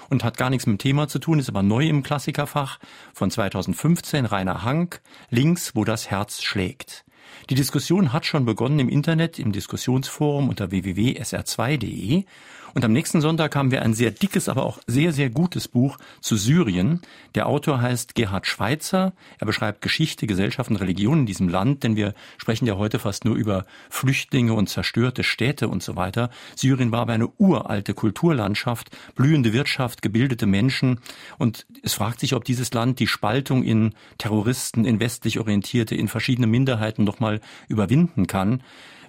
Und hat gar nichts mit dem Thema zu tun, ist aber neu im Klassikerfach. Von 2015 Rainer Hank. Links, wo das Herz schlägt. Die Diskussion hat schon begonnen im Internet, im Diskussionsforum unter www.sr2.de. Und am nächsten Sonntag haben wir ein sehr dickes, aber auch sehr, sehr gutes Buch zu Syrien. Der Autor heißt Gerhard Schweitzer. Er beschreibt Geschichte, Gesellschaft und Religion in diesem Land, denn wir sprechen ja heute fast nur über Flüchtlinge und zerstörte Städte und so weiter. Syrien war aber eine uralte Kulturlandschaft, blühende Wirtschaft, gebildete Menschen. Und es fragt sich, ob dieses Land die Spaltung in Terroristen, in westlich orientierte, in verschiedene Minderheiten nochmal überwinden kann.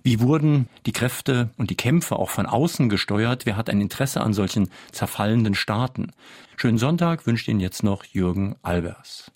Wie wurden die Kräfte und die Kämpfe auch von außen gesteuert? Wer hat ein Interesse an solchen zerfallenden Staaten? Schönen Sonntag wünscht Ihnen jetzt noch Jürgen Albers.